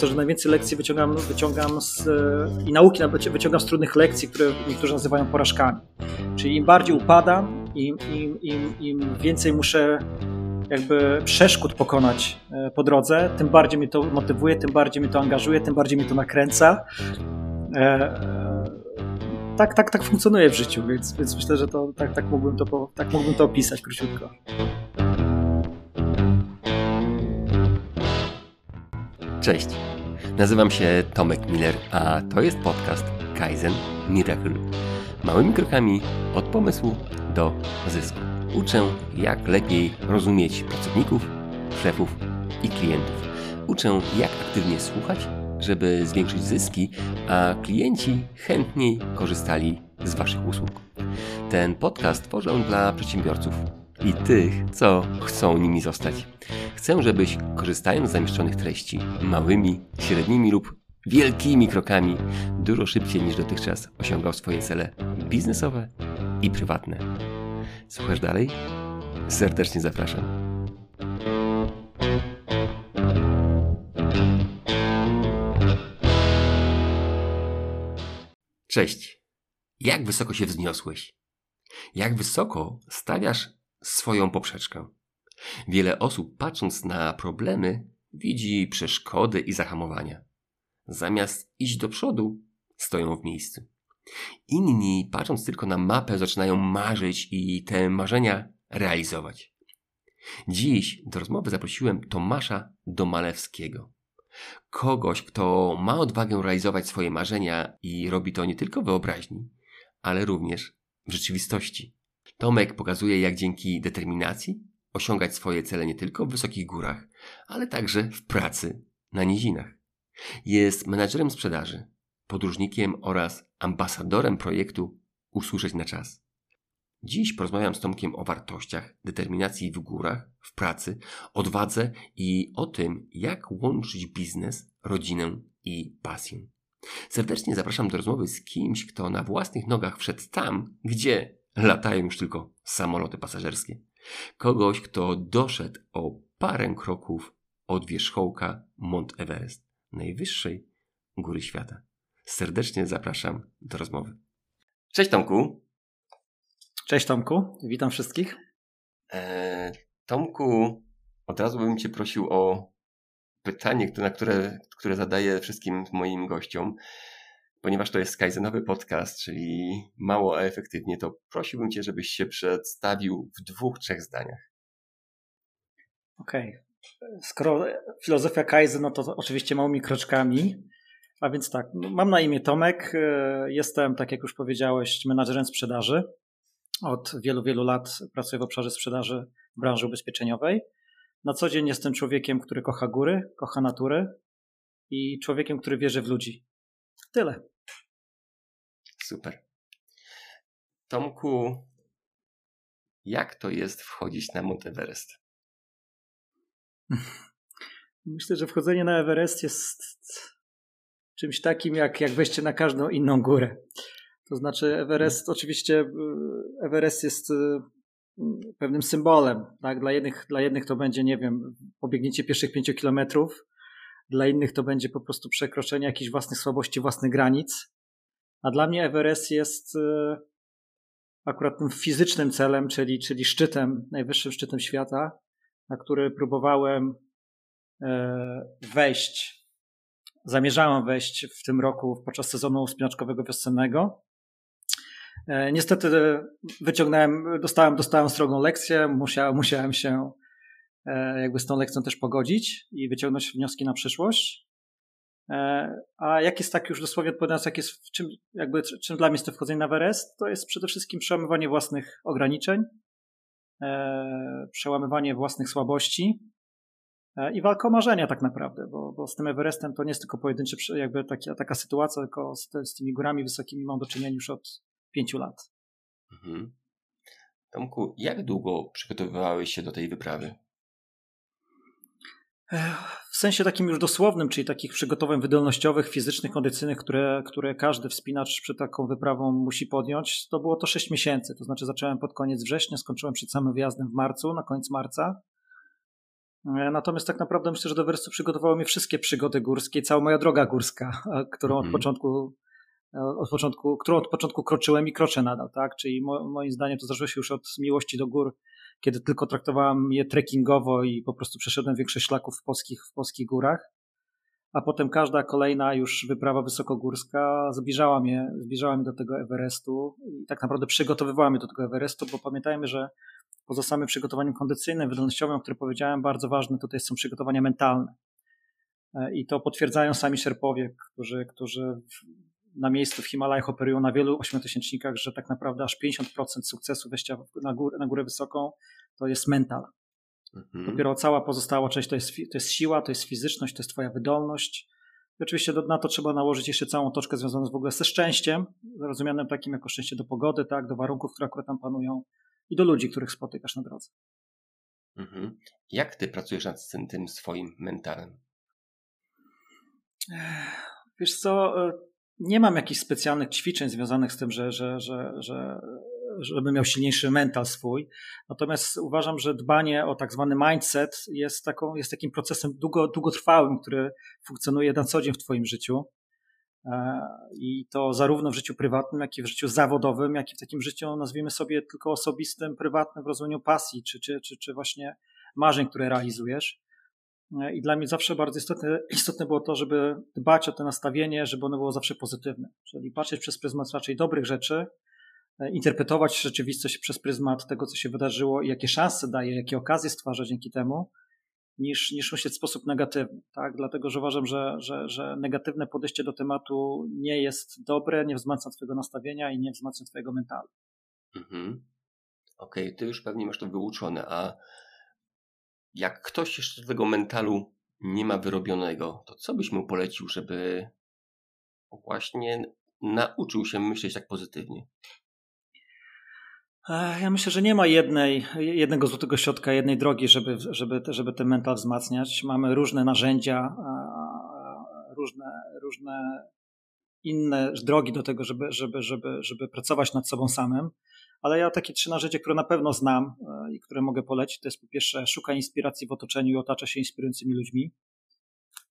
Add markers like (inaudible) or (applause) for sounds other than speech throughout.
To, że najwięcej lekcji wyciągam, wyciągam z, i nauki wyciągam z trudnych lekcji, które niektórzy nazywają porażkami. Czyli im bardziej upadam, im, im, im, im więcej muszę jakby przeszkód pokonać e, po drodze, tym bardziej mnie to motywuje, tym bardziej mnie to angażuje, tym bardziej mnie to nakręca. E, e, tak, tak, tak funkcjonuje w życiu, więc, więc myślę, że to, tak, tak, mógłbym to, tak mógłbym to opisać króciutko. Cześć, nazywam się Tomek Miller, a to jest podcast Kaizen Miracle. Małymi krokami od pomysłu do zysku. Uczę, jak lepiej rozumieć pracowników, szefów i klientów. Uczę, jak aktywnie słuchać, żeby zwiększyć zyski, a klienci chętniej korzystali z Waszych usług. Ten podcast tworzę dla przedsiębiorców i tych, co chcą nimi zostać. Chcę, żebyś korzystając z zamieszczonych treści małymi, średnimi lub wielkimi krokami dużo szybciej niż dotychczas osiągał swoje cele biznesowe i prywatne. Słuchasz dalej? Serdecznie zapraszam. Cześć. Jak wysoko się wzniosłeś? Jak wysoko stawiasz swoją poprzeczkę? Wiele osób, patrząc na problemy, widzi przeszkody i zahamowania. Zamiast iść do przodu, stoją w miejscu. Inni, patrząc tylko na mapę, zaczynają marzyć i te marzenia realizować. Dziś do rozmowy zaprosiłem Tomasza Domalewskiego. Kogoś, kto ma odwagę realizować swoje marzenia i robi to nie tylko w wyobraźni, ale również w rzeczywistości. Tomek pokazuje, jak dzięki determinacji osiągać swoje cele nie tylko w wysokich górach, ale także w pracy na nizinach. Jest menadżerem sprzedaży, podróżnikiem oraz ambasadorem projektu Usłyszeć na czas. Dziś porozmawiam z Tomkiem o wartościach, determinacji w górach, w pracy, odwadze i o tym, jak łączyć biznes, rodzinę i pasję. Serdecznie zapraszam do rozmowy z kimś, kto na własnych nogach wszedł tam, gdzie latają już tylko samoloty pasażerskie. Kogoś, kto doszedł o parę kroków od wierzchołka Mont Everest, najwyższej góry świata. Serdecznie zapraszam do rozmowy. Cześć Tomku. Cześć Tomku, witam wszystkich. Eee, Tomku, od razu bym Cię prosił o pytanie, na które, które zadaję wszystkim moim gościom. Ponieważ to jest Kaizenowy podcast, czyli mało, efektywnie, to prosiłbym Cię, żebyś się przedstawił w dwóch, trzech zdaniach. Okej. Okay. Skoro filozofia Kaizen, no to oczywiście małymi kroczkami. A więc tak, no, mam na imię Tomek. E, jestem, tak jak już powiedziałeś, menadżerem sprzedaży. Od wielu, wielu lat pracuję w obszarze sprzedaży w branży ubezpieczeniowej. Na co dzień jestem człowiekiem, który kocha góry, kocha naturę i człowiekiem, który wierzy w ludzi. Tyle. Super. Tomku, jak to jest wchodzić na Mount Everest? (laughs) Myślę, że wchodzenie na Everest jest czymś takim jak, jak wejście na każdą inną górę. To znaczy Everest, oczywiście y, Everest jest y, pewnym symbolem. Tak? Dla, jednych, dla jednych to będzie, nie wiem, pobiegnięcie pierwszych pięciu kilometrów, dla innych to będzie po prostu przekroczenie jakichś własnych słabości, własnych granic. A dla mnie Everest jest y, akurat tym fizycznym celem, czyli, czyli szczytem, najwyższym szczytem świata, na który próbowałem wejść zamierzałem wejść w tym roku podczas sezonu wspinaczkowego wiosennego. E, niestety wyciągnąłem, dostałem, dostałem strogą lekcję, musiałem, musiałem się e, jakby z tą lekcją też pogodzić i wyciągnąć wnioski na przyszłość. E, a jak jest tak już dosłownie odpowiadając, jak jest, czym, jakby, czym dla mnie jest to wchodzenie na Everest, to jest przede wszystkim przełamywanie własnych ograniczeń, przełamywanie własnych słabości, E, i walka o marzenia tak naprawdę, bo, bo z tym Everestem to nie jest tylko pojedynczy, jakby taka, taka sytuacja, tylko z, z tymi górami wysokimi mam do czynienia już od pięciu lat. Mhm. Tomku, jak długo przygotowywałeś się do tej wyprawy? W sensie takim już dosłownym, czyli takich przygotowań wydolnościowych, fizycznych, kondycyjnych, które, które każdy wspinacz przed taką wyprawą musi podjąć, to było to 6 miesięcy. To znaczy zacząłem pod koniec września, skończyłem przed samym wyjazdem w marcu, na koniec marca. Natomiast tak naprawdę myślę, że do Everestu przygotowały mnie wszystkie przygody górskie, cała moja droga górska, którą od mhm. początku od początku, którą od początku kroczyłem i kroczę nadal, tak? Czyli mo, moim zdaniem to zaczęło się już od miłości do gór, kiedy tylko traktowałem je trekkingowo i po prostu przeszedłem większość szlaków w polskich, w polskich górach. A potem każda kolejna już wyprawa wysokogórska zbliżała mnie, zbliżała mnie do tego Everestu i tak naprawdę przygotowywała mnie do tego Everestu, bo pamiętajmy, że poza samym przygotowaniem kondycyjnym, wydolnościowym, o którym powiedziałem, bardzo ważne tutaj są przygotowania mentalne. E, I to potwierdzają sami szerpowie, którzy, którzy na miejscu w Himalajach operują na wielu ośmiotysięcznikach, że tak naprawdę aż 50% sukcesu wejścia na górę, na górę wysoką to jest mental. Mhm. Dopiero cała pozostała część to jest, to jest siła, to jest fizyczność, to jest twoja wydolność. I oczywiście na to trzeba nałożyć jeszcze całą toczkę związaną w ogóle ze szczęściem, rozumianym takim jako szczęście do pogody, tak, do warunków, które akurat tam panują i do ludzi, których spotykasz na drodze. Mhm. Jak ty pracujesz nad tym swoim mentalem? Wiesz co, e, nie mam jakichś specjalnych ćwiczeń związanych z tym, że, że, że, że, żeby miał silniejszy mental swój. Natomiast uważam, że dbanie o tak zwany mindset jest, taką, jest takim procesem długo, długotrwałym, który funkcjonuje na co dzień w Twoim życiu. E, I to zarówno w życiu prywatnym, jak i w życiu zawodowym, jak i w takim życiu, nazwijmy sobie tylko osobistym, prywatnym w rozumieniu pasji, czy, czy, czy, czy właśnie marzeń, które realizujesz. E, I dla mnie zawsze bardzo istotne, istotne było to, żeby dbać o to nastawienie, żeby ono było zawsze pozytywne. Czyli patrzeć przez pryzmat raczej dobrych rzeczy, e, interpretować rzeczywistość przez pryzmat tego, co się wydarzyło i jakie szanse daje, jakie okazje stwarza dzięki temu, niż, niż myśleć w sposób negatywny. Tak? Dlatego, że uważam, że, że, że negatywne podejście do tematu nie jest dobre, nie wzmacnia Twojego nastawienia i nie wzmacnia Twojego mentalu. Mhm. Okej, okay, Ty już pewnie masz to wyuczone, a jak ktoś jeszcze tego mentalu nie ma wyrobionego, to co byś mu polecił, żeby właśnie nauczył się myśleć tak pozytywnie? Ja myślę, że nie ma jednej, jednego złotego środka, jednej drogi, żeby, żeby, żeby ten mental wzmacniać. Mamy różne narzędzia, różne, różne inne drogi do tego, żeby, żeby, żeby, żeby pracować nad sobą samym. Ale ja takie trzy narzędzia, które na pewno znam e, i które mogę polecić, to jest po pierwsze szukaj inspiracji w otoczeniu i otacza się inspirującymi ludźmi.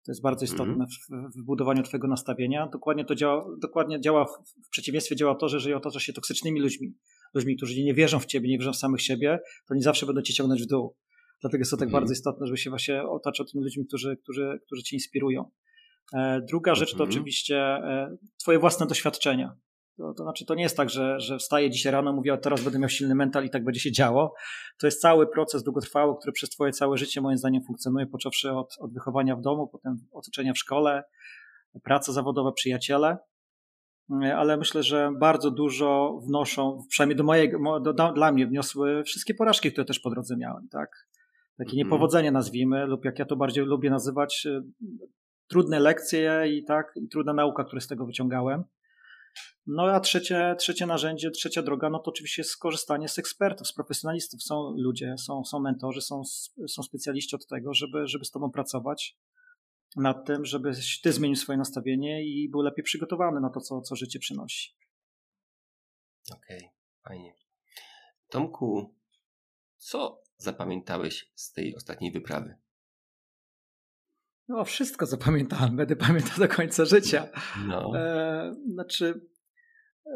To jest bardzo istotne mm -hmm. w, w, budowaniu Twojego nastawienia. Dokładnie to działa, dokładnie działa w, w przeciwieństwie działa to, że jeżeli otaczasz się toksycznymi ludźmi, ludźmi, którzy nie wierzą w Ciebie, nie wierzą w samych siebie, to nie zawsze będą Cię ciągnąć w dół. Dlatego jest to tak mm -hmm. bardzo istotne, żeby się właśnie otaczać tymi ludźmi, którzy, którzy, którzy Cię inspirują. E, druga rzecz to mhm. oczywiście e, Twoje własne doświadczenia. To, to znaczy, to nie jest tak, że, że wstaję dzisiaj rano, mówię, teraz będę miał silny mental i tak będzie się działo. To jest cały proces długotrwały, który przez Twoje całe życie, moim zdaniem, funkcjonuje, począwszy od, od wychowania w domu, potem otoczenia w szkole, praca zawodowa, przyjaciele. Ale myślę, że bardzo dużo wnoszą, przynajmniej do mojego, do, do, dla mnie wniosły wszystkie porażki, które też po drodze miałem, tak? Takie mhm. niepowodzenie nazwijmy, lub jak ja to bardziej lubię nazywać, y, trudne lekcje i tak, i trudna nauka, które z tego wyciągałem. No a trzecie, trzecie narzędzie, trzecia droga, no to oczywiście jest skorzystanie z ekspertów, z profesjonalistów. Są ludzie, są, są mentorzy, są, są specjaliści od tego, żeby, żeby z tobą pracować nad tym, żebyś ty zmienił swoje nastawienie i był lepiej przygotowany na to, co, co życie przynosi. Okej, okay, fajnie. Tomku, co zapamiętałeś z tej ostatniej wyprawy? No, wszystko zapamiętałem, będę pamiętał do końca życia. No. E, znaczy, e,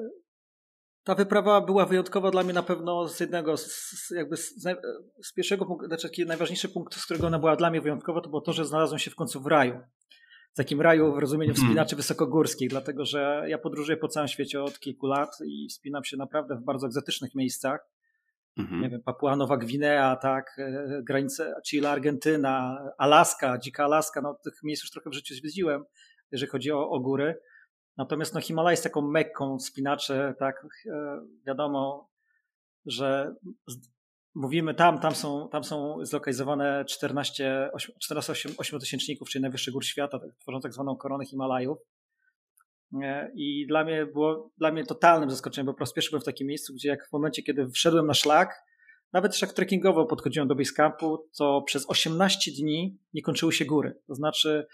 ta wyprawa była wyjątkowa dla mnie na pewno z jednego, z, jakby z, z pierwszego punktu, znaczy taki najważniejszy punkt, z którego ona była dla mnie wyjątkowa, to było to, że znalazłem się w końcu w raju. W takim raju w rozumieniu mhm. wspinaczy wysokogórskich, dlatego że ja podróżuję po całym świecie od kilku lat i wspinam się naprawdę w bardzo egzotycznych miejscach Mhm. Nie wiem, Papua Nowa Gwinea, tak, e, granice Chile, Argentyna, Alaska, dzika Alaska, no tych miejsc już trochę w życiu zwiedziłem, jeżeli chodzi o, o góry. Natomiast no, Himalaj jest taką mekką spinacze, tak, e, wiadomo, że mówimy tam, tam są, tam są zlokalizowane 14, 14 8 tysięczników, czyli najwyższy gór świata, tworzą tak zwaną koronę Himalajów. I dla mnie było dla mnie totalnym zaskoczeniem, bo po raz pierwszy byłem w takim miejscu, gdzie jak w momencie, kiedy wszedłem na szlak, nawet szlak trekkingowo podchodziłem do basecampu, to przez 18 dni nie kończyły się góry. To znaczy,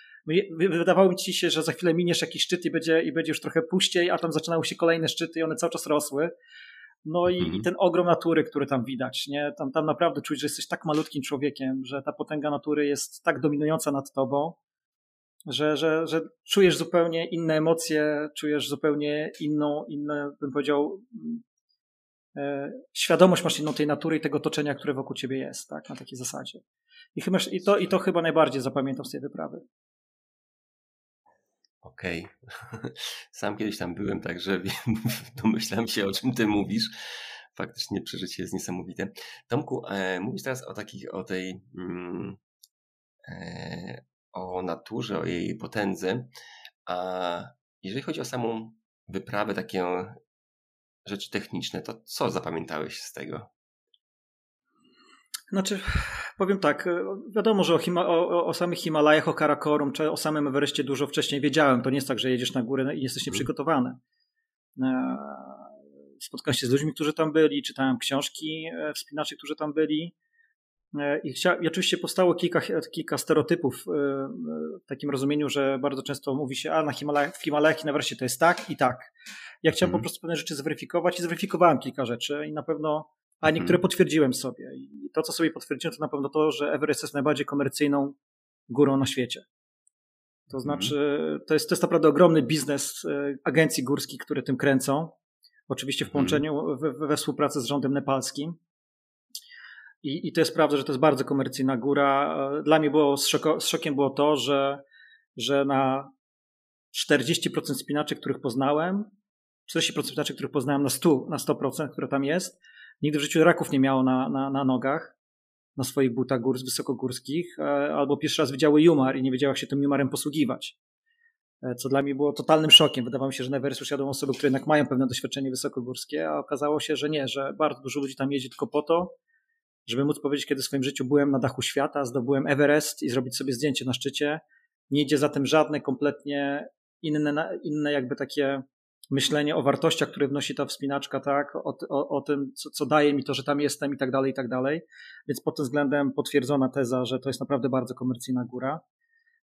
wydawało mi się, że za chwilę miniesz jakiś szczyt i będzie, i będzie już trochę puściej, a tam zaczynały się kolejne szczyty i one cały czas rosły. No i, mhm. i, ten ogrom natury, który tam widać, nie? Tam, tam naprawdę czuć, że jesteś tak malutkim człowiekiem, że ta potęga natury jest tak dominująca nad tobą, że, że, że czujesz zupełnie inne emocje, czujesz zupełnie inną, inne, bym powiedział, e, świadomość masz inną tej natury i tego otoczenia, które wokół ciebie jest, tak? Na takiej zasadzie. I, chyba, i, to, I to chyba najbardziej zapamiętam z tej wyprawy. Okej. Okay. (laughs) Sam kiedyś tam byłem, także (laughs) domyślam się, o czym ty mówisz. Faktycznie przeżycie jest niesamowite. Tomku, e, mówisz teraz o takich, o tej, mm, e, o naturze, o jej potędze. A jeżeli chodzi o samą wyprawę, takie rzeczy techniczne, to co zapamiętałeś z tego? Znaczy, powiem tak, wiadomo, że o, Hima, o, o, samych Himalajach, o Karakorum, czy o samym Everestie dużo wcześniej wiedziałem. To nie jest tak, że jedziesz na górę i jesteś nieprzygotowany. E, spotkałem się z ludźmi, którzy tam byli, czytałem książki e, wspinaczy, którzy tam byli. E, I, chcia, I oczywiście powstało kilka, kilka stereotypów w takim rozumieniu, że bardzo często mówi się, a na Himalajach, w Himalajach i na Everestie to jest tak i tak. Ja chciałem mm. po mhm. prostu pewne rzeczy zweryfikować i zweryfikowałem kilka rzeczy i na pewno a niektóre mhm. potwierdziłem sobie. I to, co sobie potwierdziłem, to na pewno to, że Everest jest najbardziej komercyjną górą na świecie. To mhm. znaczy, to jest, to jest naprawdę ogromny biznes e, agencji górskich, które tym kręcą. Oczywiście w połączeniu, we, we współpracy z rządem nepalskim. I, I to jest prawda, że to jest bardzo komercyjna góra. E, dla mnie było z, szoko, z szokiem było to, że, że na 40% spinaczy, których poznałem, 40% spinaczy, których poznałem na 100%, na 100% które tam jest, Nigdy w życiu raków nie miało na, na, na nogach, na swoich butach gór, wysokogórskich, e, albo pierwszy raz widziały jumar i nie wiedziały, jak się tym jumarem posługiwać. E, co dla mnie było totalnym szokiem. Wydawało mi się, że na Everest jadą osoby, które jednak mają pewne doświadczenie wysokogórskie, a okazało się, że nie, że bardzo dużo ludzi tam jeździ tylko po to, żeby móc powiedzieć, kiedy w swoim życiu byłem na dachu świata, zdobyłem Everest i zrobić sobie zdjęcie na szczycie. Nie idzie za tym żadne kompletnie inne, inne jakby takie myślenie o wartościach, które wnosi ta wspinaczka, tak, o, o, o tym, co, co, daje mi to, że tam jestem i tak dalej, i tak dalej. Więc pod tym względem potwierdzona teza, że to jest naprawdę bardzo komercyjna góra.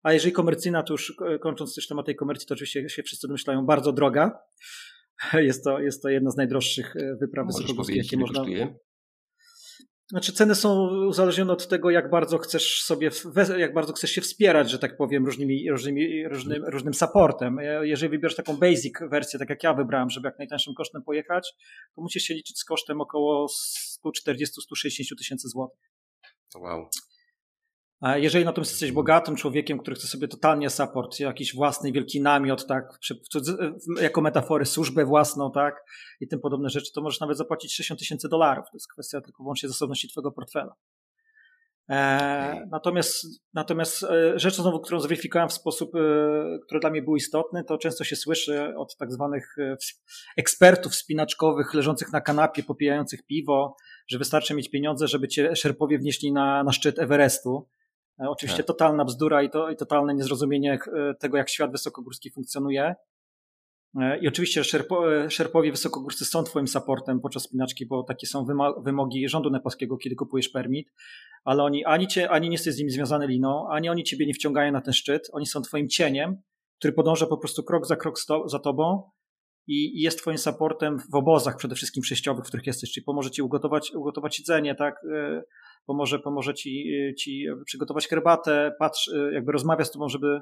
A jeżeli komercyjna, to już kończąc też temat tej komercji, to oczywiście się wszyscy domyślają, bardzo droga. (laughs) Jest to, jest to jedna z najdroższych e, wypraw wysokogórskich, jakie można. Kosztuje? Znaczy ceny są uzależnione od tego, jak bardzo chcesz sobie, jak bardzo chcesz się wspierać, że tak powiem, różnymi, różnymi, różnym, różnym supportem. Jeżeli wybierzesz taką basic wersję, tak jak ja wybrałem, żeby jak najtańszym kosztem pojechać, to musisz się liczyć z kosztem około 140-160 tysięcy złotych. Wow. Jeżeli natomiast jesteś bogatym człowiekiem, który chce sobie totalnie support, jakiś własny wielki namiot, tak, jako metafory służbę własną, tak, i tym podobne rzeczy, to możesz nawet zapłacić 60 tysięcy dolarów. To jest kwestia tylko wyłącznie zasobności twojego portfela. E, natomiast, natomiast e, rzecz znowu, którą zweryfikowałem w sposób, e, który dla mnie był istotny, to często się słyszy od tak zwanych e, ekspertów spinaczkowych leżących na kanapie, popijających piwo, że wystarczy mieć pieniądze, żeby cię szerpowie wnieśli na, na szczyt Everestu. E, oczywiście tak. totalna bzdura i, to, i totalne niezrozumienie e, tego, jak świat wysokogórski funkcjonuje. E, I oczywiście szerpo, szerpowie wysokogórscy są twoim supportem podczas spinaczki, bo takie są wymogi rządu nepalskiego, kiedy kupujesz permit, ale oni ani, cię, ani nie jesteś z nimi związany liną, ani oni ciebie nie wciągają na ten szczyt, oni są twoim cieniem, który podąża po prostu krok za krok za tobą i, i jest twoim supportem w obozach przede wszystkim przejściowych, w których jesteś, czyli pomoże ci ugotować, ugotować jedzenie, tak, pomoże, pomoże ci, ci przygotować herbatę, patrz, jakby rozmawia z tobą, żeby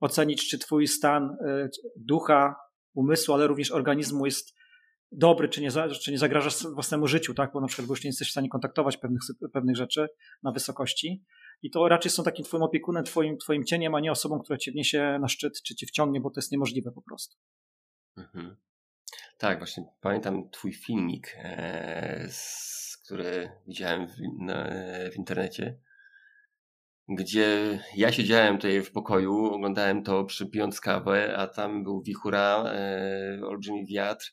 ocenić, czy twój stan ducha, umysłu, ale również organizmu jest dobry, czy nie, czy nie zagrażasz własnemu życiu, tak? Bo na przykład już nie jesteś w stanie kontaktować pewnych, pewnych rzeczy na wysokości. I to raczej są takim twoim opiekunem, twoim, twoim cieniem, a nie osobą, która cię wniesie na szczyt, czy cię wciągnie, bo to jest niemożliwe po prostu. Mhm. Tak, właśnie pamiętam twój filmik e, z które widziałem w, na, w internecie, gdzie ja siedziałem tutaj w pokoju, oglądałem to przypiąc kawę, a tam był wichura, e, olbrzymi wiatr,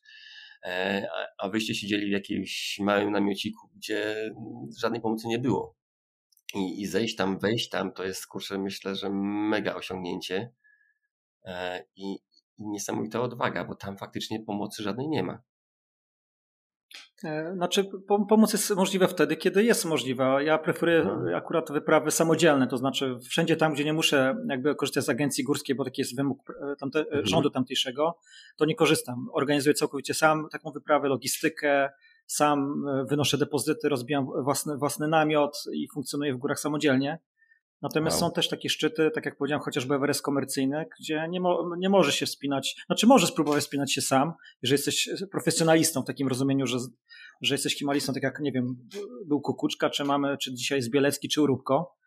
e, a, a wyście siedzieli w jakimś małym namiociku, gdzie żadnej pomocy nie było. I, I zejść tam, wejść tam, to jest, kurczę, myślę, że mega osiągnięcie e, i, i niesamowita odwaga, bo tam faktycznie pomocy żadnej nie ma. E, znaczy, pomoc jest możliwa wtedy, kiedy jest możliwa. Ja preferuję mhm. akurat wyprawy samodzielne, to znaczy wszędzie tam, gdzie nie muszę jakby korzystać z agencji górskiej, bo taki jest wymóg e, tamte, mhm. rządu tamtejszego, to nie korzystam. Organizuję całkowicie sam taką wyprawę, logistykę, sam e, wynoszę depozyty, rozbijam własny, własny namiot i funkcjonuję w górach samodzielnie. Natomiast wow. są też takie szczyty, tak jak powiedziałem, chociażby Everest komercyjny, gdzie nie, mo, nie może się wspinać, znaczy może spróbować wspinać się sam, jeżeli jesteś profesjonalistą w takim rozumieniu, że, że jesteś himalistą, tak jak, nie wiem, był Kukuczka, czy mamy, czy dzisiaj jest Bielecki, czy Urubko,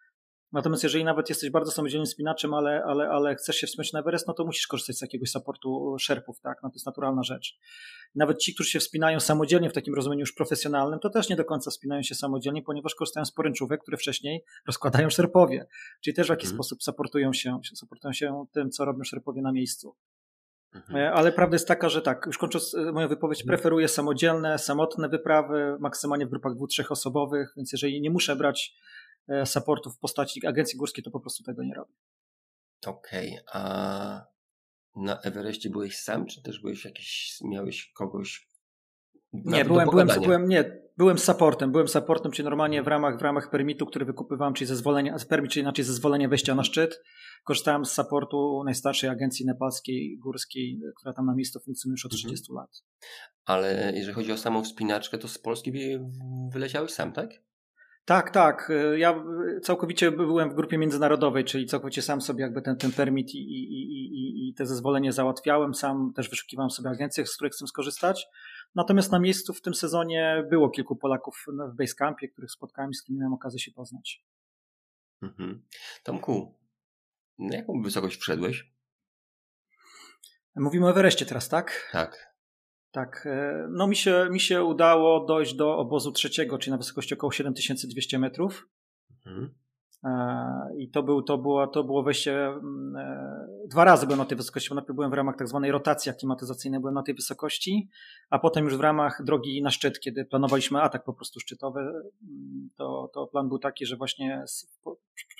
Natomiast jeżeli nawet jesteś bardzo samodzielnym spinaczem, ale, ale, ale chcesz się wspinać na Everest, no to musisz korzystać z jakiegoś supportu szerpów, tak? No to jest naturalna rzecz. Nawet ci, którzy się wspinają samodzielnie w takim rozumieniu już profesjonalnym, to też nie do końca wspinają się samodzielnie, ponieważ korzystają z poręczówek, które wcześniej rozkładają szerpowie. Czyli też w jakiś mhm. sposób supportują się, supportują się tym, co robią szerpowie na miejscu. Mhm. E, ale prawda jest taka, że tak, już kończąc e, moją wypowiedź, mhm. preferuję samodzielne, samotne wyprawy, maksymalnie w grupach dwóch, trzech osobowych, więc jeżeli nie muszę brać E, supportu w postaci agencji górskiej, to po prostu tego nie robię. Okej, okay, a na Everestie byłeś sam, czy też byłeś jakiś, miałeś kogoś? Nie, byłem, byłem, byłem, nie, byłem supportem, byłem supportem, czyli normalnie w ramach, w ramach permitu, który wykupywałem, czyli zezwolenia, permit, czyli inaczej zezwolenie wejścia na szczyt, korzystałem z supportu najstarszej agencji nepalskiej, górskiej, która tam na miejscu funkcjonuje już od 30 mhm. lat. Ale jeżeli chodzi o samą wspinaczkę, to z Polski wyleciałeś sam, tak? Tak, tak. Ja całkowicie byłem w grupie międzynarodowej, czyli całkowicie sam sobie jakby ten, ten permit i, i, i, i te zezwolenie załatwiałem. Sam też wyszukiwałem sobie agencję, z których chcę skorzystać. Natomiast na miejscu w tym sezonie było kilku Polaków w Basecampie, których spotkałem z kim miałem okazję się poznać. Mhm. Tomku, na jaką wysokość wszedłeś? Mówimy o Everestie teraz, tak? Tak. Tak, e, no mi się, mi się udało dojść do obozu trzeciego, czyli na wysokości około 7200 metrów. Mhm. E, I to, był, to, było, to było wejście. Mm, e, dwa razy byłem na tej wysokości, bo najpierw byłem w ramach tak zwanej rotacji aklimatyzacyjnej, byłem na tej wysokości, a potem już w ramach drogi na szczyt, kiedy planowaliśmy atak po prostu szczytowy, mm, to, to plan był taki, że właśnie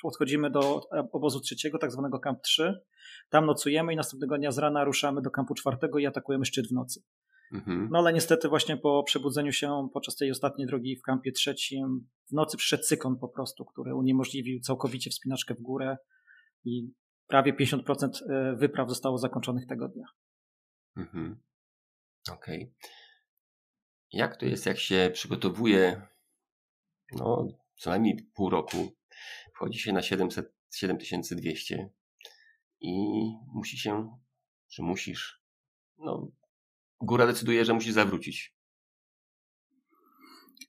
podchodzimy do obozu trzeciego, tak zwanego Camp 3, tam nocujemy i następnego dnia z rana ruszamy do kampu czwartego i atakujemy szczyt w nocy. Mhm. No ale niestety właśnie po przebudzeniu się podczas tej ostatniej drogi w kampie trzecim w nocy przyszedł cykon po prostu, który uniemożliwił całkowicie wspinaczkę w górę i prawie 50% e, wypraw zostało zakończonych tego dnia. Mhm. Okej. Okay. Jak to jest, jak się przygotowuje no, co najmniej pół roku, wchodzi się na 700, 7200 i musi się, że musisz no, góra decyduje, że musi zawrócić.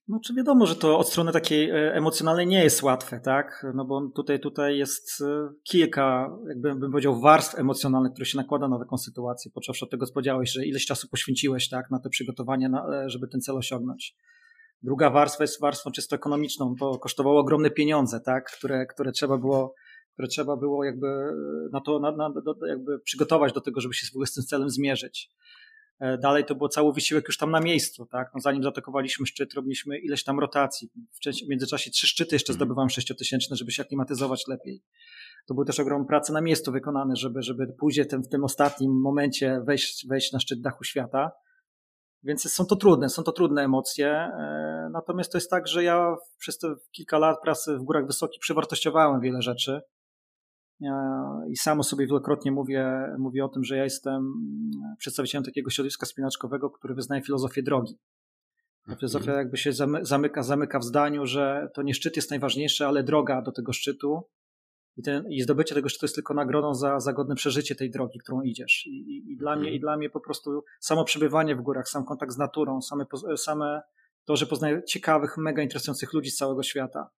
No, czy wiadomo, że to od strony takiej e, emocjonalnej nie jest łatwe, tak? No bo tutaj, tutaj jest e, kilka, jakbym bym powiedział, warstw emocjonalnych, które się nakłada na taką sytuację. Począwszy od tego, co powiedziałeś, że ileś czasu poświęciłeś, tak, na te przygotowanie, na, e, żeby ten cel osiągnąć. Druga warstwa jest warstwą czysto ekonomiczną. To kosztowało ogromne pieniądze, tak, które, które trzeba było które trzeba było jakby na to na, na, do, jakby przygotować do tego, żeby się w ogóle z tym celem zmierzyć. E, dalej to było cały wysiłek już tam na miejscu, tak? No zanim zaatakowaliśmy szczyt, robiliśmy ileś tam rotacji. W międzyczasie trzy szczyty jeszcze mhm. zdobywałem sześciotysięczne, żeby się aklimatyzować lepiej. To były też ogromne prace na miejscu wykonane, żeby, żeby później ten, w tym ostatnim momencie wejść, wejść na szczyt dachu świata. Więc są to trudne, są to trudne emocje. E, natomiast to jest tak, że ja przez te kilka lat pracy w górach wysokich przewartościowałem wiele rzeczy. I sam o sobie wielokrotnie mówię, mówię o tym, że ja jestem przedstawicielem takiego środowiska spinaczkowego, który wyznaje filozofię drogi. Ta mhm. filozofia jakby się zamyka, zamyka w zdaniu, że to nie szczyt jest najważniejszy, ale droga do tego szczytu. I, ten, i zdobycie tego szczytu jest tylko nagrodą za, za godne przeżycie tej drogi, którą idziesz. I, i, i dla mnie, mhm. I dla mnie po prostu samo przebywanie w górach, sam kontakt z naturą, same, same to, że poznaję ciekawych, mega interesujących ludzi z całego świata,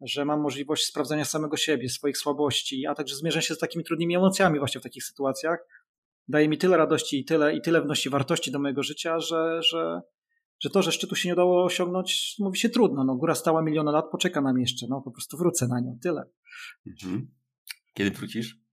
że mam możliwość sprawdzania samego siebie, swoich słabości, a także zmierzę się z takimi trudnymi emocjami właśnie w takich sytuacjach, daje mi tyle radości i tyle, i tyle wnosi wartości do mojego życia, że, że, że to, że szczytu się nie udało osiągnąć, mówi się trudno. No, góra stała miliony lat, poczeka nam jeszcze. No, po prostu wrócę na nią. Tyle. Mhm. Kiedy wrócisz?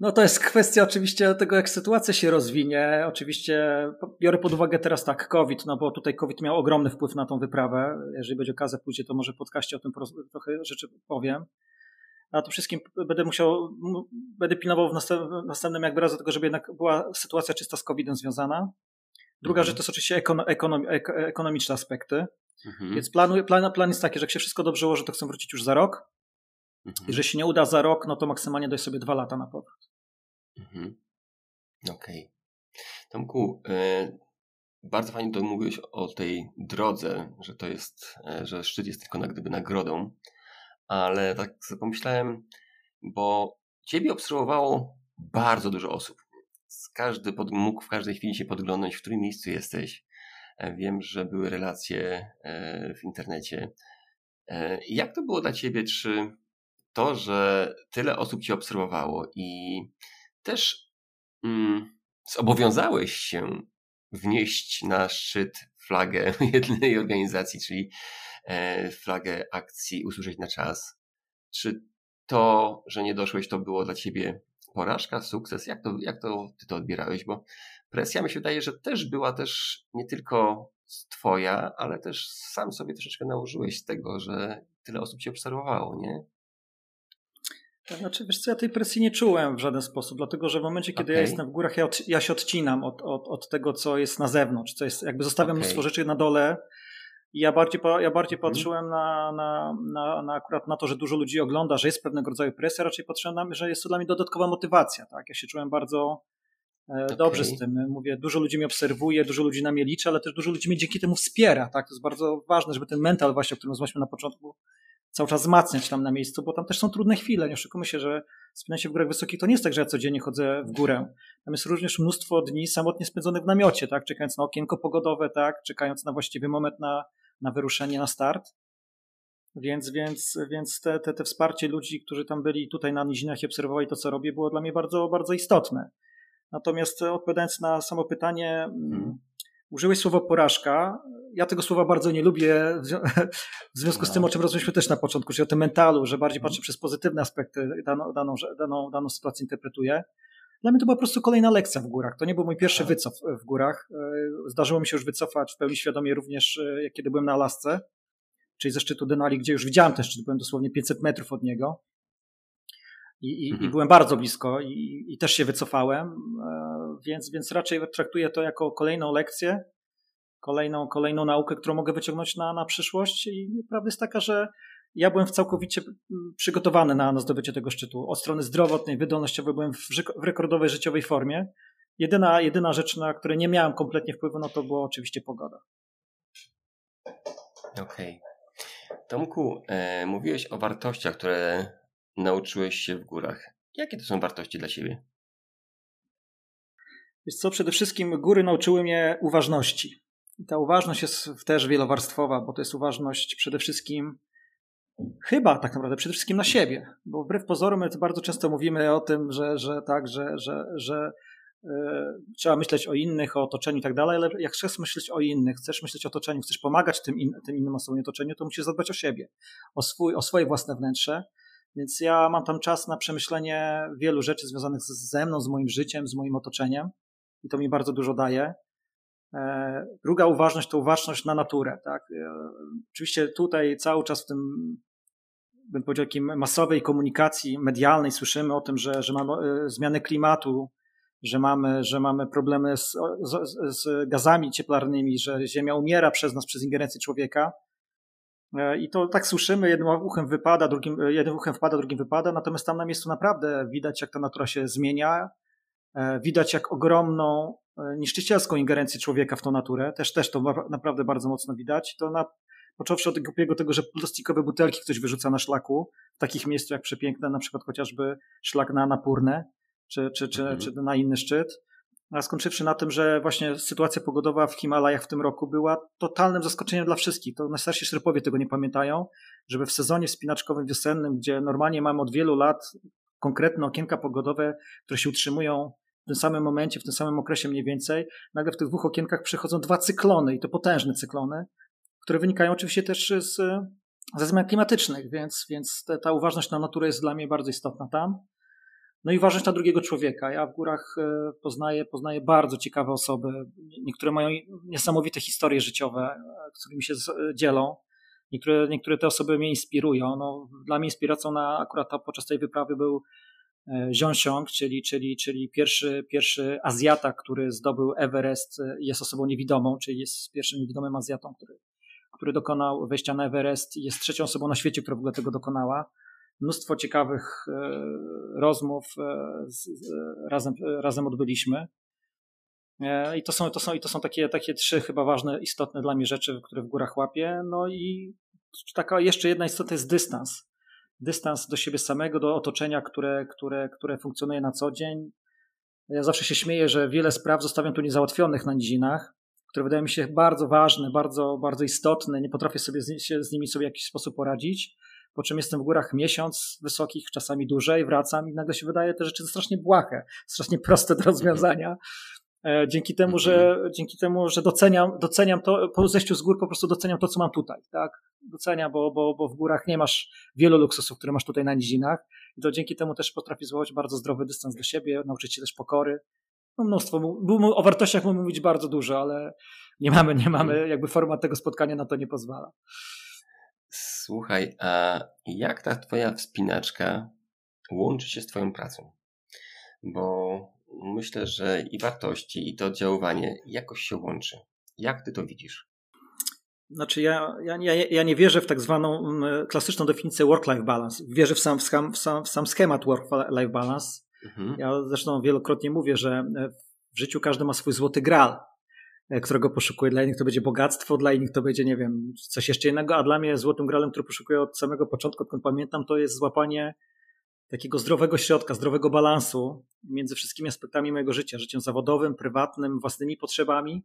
No to jest kwestia oczywiście tego, jak sytuacja się rozwinie. Oczywiście biorę pod uwagę teraz tak COVID, no bo tutaj COVID miał ogromny wpływ na tą wyprawę. Jeżeli będzie okazja pójdzie, to może w podcaście o tym trochę rzeczy powiem. A to wszystkim będę musiał, będę pilnował w następnym, następnym jakby razu tego, żeby jednak była sytuacja czysta z COVID-em związana. Druga mhm. rzecz to są oczywiście ekonom, ekonomiczne aspekty. Mhm. Więc plan, plan, plan jest taki, że jak się wszystko dobrze ułoży, to chcę wrócić już za rok. Mhm. Jeżeli się nie uda za rok, no to maksymalnie daj sobie dwa lata na powrót. Mhm. Okej. Okay. Tomku, y bardzo fajnie to mówiłeś o tej drodze, że to jest, e, że szczyt jest tylko jak gdyby nagrodą, ale tak sobie pomyślałem, bo ciebie obserwowało bardzo dużo osób. Każdy pod, mógł w każdej chwili się podglądać, w którym miejscu jesteś. E, wiem, że były relacje e, w internecie. Jak to było dla ciebie? Czy to, że tyle osób cię obserwowało i też mm, zobowiązałeś się wnieść na szczyt flagę (laughs) jednej organizacji, czyli e, flagę akcji Usłyszeć na czas. Czy to, że nie doszłeś, to było dla ciebie porażka, sukces? Jak to, jak to ty to odbierałeś? Bo presja mi się wydaje, że też była też nie tylko twoja, ale też sam sobie troszeczkę nałożyłeś z tego, że tyle osób cię obserwowało, nie? Znaczy, wiesz co, ja tej presji nie czułem w żaden sposób, dlatego że w momencie, kiedy okay. ja jestem w górach, ja, od, ja się odcinam od, od, od, tego, co jest na zewnątrz, co jest, jakby zostawiam okay. mnóstwo rzeczy na dole i ja bardziej, ja bardziej mm. patrzyłem na, na, na, na, akurat na to, że dużo ludzi ogląda, że jest pewnego rodzaju presja, raczej patrzyłem na że jest to dla mnie dodatkowa motywacja, tak, ja się czułem bardzo e, okay. dobrze z tym, mówię, dużo ludzi mnie obserwuje, dużo ludzi na mnie liczy, ale też dużo ludzi mnie dzięki temu wspiera, tak, to jest bardzo ważne, żeby ten mental właśnie, o którym rozmawialiśmy na początku, cały czas wzmacniać tam na miejscu, bo tam też są trudne chwile. Nie oszukujmy się, że wspinanie się w górach wysokich to nie jest tak, że ja codziennie chodzę w górę. Tam jest również mnóstwo dni samotnie spędzonych w namiocie, tak? czekając na okienko pogodowe, tak? czekając na właściwy moment na, na wyruszenie, na start. Więc, więc, więc te, te, te wsparcie ludzi, którzy tam byli tutaj na nizinach i obserwowali to, co robię, było dla mnie bardzo, bardzo istotne. Natomiast odpowiadając na samo pytanie, hmm Użyłeś słowa porażka. Ja tego słowa bardzo nie lubię, w (laughs) związku z tym, o czym rozmawialiśmy też na początku, czyli o tym mentalu, że bardziej patrzę przez pozytywne aspekty, daną, daną, daną, daną sytuację interpretuję. Dla mnie to była po prostu kolejna lekcja w górach. To nie był mój pierwszy wycof w górach. Zdarzyło mi się już wycofać w pełni świadomie również, e, kiedy byłem na Alasce, czyli ze szczytu Denali, gdzie już widziałem ten szczyt, byłem dosłownie 500 metrów od niego. I, i, mhm. i byłem bardzo blisko i, i, też się wycofałem, e, więc, więc raczej traktuję to jako kolejną lekcję, kolejną, kolejną naukę, którą mogę wyciągnąć na, na przyszłość. I prawda jest taka, że ja byłem całkowicie przygotowany na, na zdobycie tego szczytu. Od strony zdrowotnej, wydolnościowej byłem w, w rekordowej życiowej formie. Jedyna, jedyna rzecz, na której nie miałem kompletnie wpływu, no to była oczywiście pogoda. Okej. Okay. Tomku, e, mówiłeś o wartościach, które nauczyłeś się w górach? Jakie to są wartości dla ciebie? Wiesz co, przede wszystkim góry nauczyły mnie uważności. I ta uważność jest też wielowarstwowa, bo to jest uważność przede wszystkim chyba tak naprawdę przede wszystkim na siebie, bo wbrew pozorom my bardzo często mówimy o tym, że, że tak, że, że, że yy, trzeba myśleć o innych, o otoczeniu i tak dalej, ale jak chcesz myśleć o innych, chcesz myśleć o otoczeniu, chcesz pomagać tym, in, tym innym osobom w otoczeniu, to musisz zadbać o siebie, o, swój, o swoje własne wnętrze więc ja mam tam czas na przemyślenie wielu rzeczy związanych ze mną, z moim życiem, z moim otoczeniem i to mi bardzo dużo daje. E, druga uważność to uważność na naturę. Tak? E, oczywiście tutaj cały czas w tym, bym powiedział, masowej komunikacji medialnej słyszymy o tym, że, że mamy e, zmianę klimatu, że mamy, że mamy problemy z, z, z gazami cieplarnymi, że Ziemia umiera przez nas, przez ingerencję człowieka. E, I to tak słyszymy, jednym uchem wypada, drugim, e, jednym uchem wpada, drugim wypada, natomiast tam na miejscu naprawdę widać, jak ta natura się zmienia, e, widać jak ogromną, niszczycielską ingerencję człowieka w tą naturę, też, też to naprawdę bardzo mocno widać. To na, począwszy od głupiego tego, że plastikowe butelki ktoś wyrzuca na szlaku, w takich miejscach jak przepiękne, na przykład chociażby szlak na Napórne, czy, czy, czy, mhm. czy na inny szczyt, a skończywszy na tym, że właśnie sytuacja pogodowa w Himalajach w tym roku była totalnym zaskoczeniem dla wszystkich. To najstarsi Szerpowie tego nie pamiętają, żeby w sezonie wspinaczkowym wiosennym, gdzie normalnie mamy od wielu lat konkretne okienka pogodowe, które się utrzymują w tym samym momencie, w tym samym okresie mniej więcej, nagle w tych dwóch okienkach przychodzą dwa cyklony i to potężne cyklony, które wynikają oczywiście też z, ze zmian klimatycznych, więc, więc ta uważność na naturę jest dla mnie bardzo istotna tam. No i uważać na drugiego człowieka. Ja w górach e, poznaję, poznaję bardzo ciekawe osoby. Niektóre mają niesamowite historie życiowe, e, którymi się e, dzielą. Niektóre, niektóre te osoby mnie inspirują. No, dla mnie inspiracją na akurat podczas tej wyprawy był Xiong, czyli, czyli, czyli pierwszy, pierwszy Azjata, który zdobył Everest, jest osobą niewidomą, czyli jest pierwszym niewidomym Azjatą, który, który dokonał wejścia na Everest i jest trzecią osobą na świecie, która w ogóle tego dokonała mnóstwo ciekawych e, rozmów e, razem, razem odbyliśmy. E, I to są, to są, i to są takie, takie trzy chyba ważne, istotne dla mnie rzeczy, które w górach łapię. No i taka jeszcze jedna istotna jest dystans. Dystans do siebie samego, do otoczenia, które, które, które funkcjonuje na co dzień. Ja zawsze się śmieję, że wiele spraw zostawiam tu niezałatwionych na nizinach, które wydają mi się bardzo ważne, bardzo, bardzo istotne. Nie potrafię sobie z, się z nimi sobie w jakiś sposób poradzić. Po czym jestem w górach miesiąc, wysokich, czasami dłużej, wracam i nagle się wydaje te rzeczy strasznie błahe, strasznie proste do rozwiązania. E, dzięki temu, że, mhm. dzięki temu, że doceniam, doceniam to, po zejściu z gór po prostu doceniam to, co mam tutaj, tak? Doceniam, bo, bo, bo w górach nie masz wielu luksusów, które masz tutaj na nizinach i to dzięki temu też potrafi złożyć bardzo zdrowy dystans do siebie, nauczyć się też pokory. No mnóstwo, o wartościach mógłbym mówić bardzo dużo, ale nie mamy, nie mamy, mhm. jakby format tego spotkania na to nie pozwala. Słuchaj, a jak ta twoja wspinaczka łączy się z twoją pracą? Bo myślę, że i wartości, i to oddziaływanie jakoś się łączy. Jak ty to widzisz? Znaczy, ja, ja, ja, ja nie wierzę w tak zwaną klasyczną definicję work-life balance. Wierzę w sam, w sam, w sam, w sam schemat work-life balance. Mhm. Ja zresztą wielokrotnie mówię, że w życiu każdy ma swój złoty gral, którego poszukuje. Dla innych to będzie bogactwo, dla innych to będzie, nie wiem, coś jeszcze innego, a dla mnie złotym gralem, który poszukuję od samego początku, odkąd pamiętam, to jest złapanie takiego zdrowego środka, zdrowego balansu między wszystkimi aspektami mojego życia, życiem zawodowym, prywatnym, własnymi potrzebami,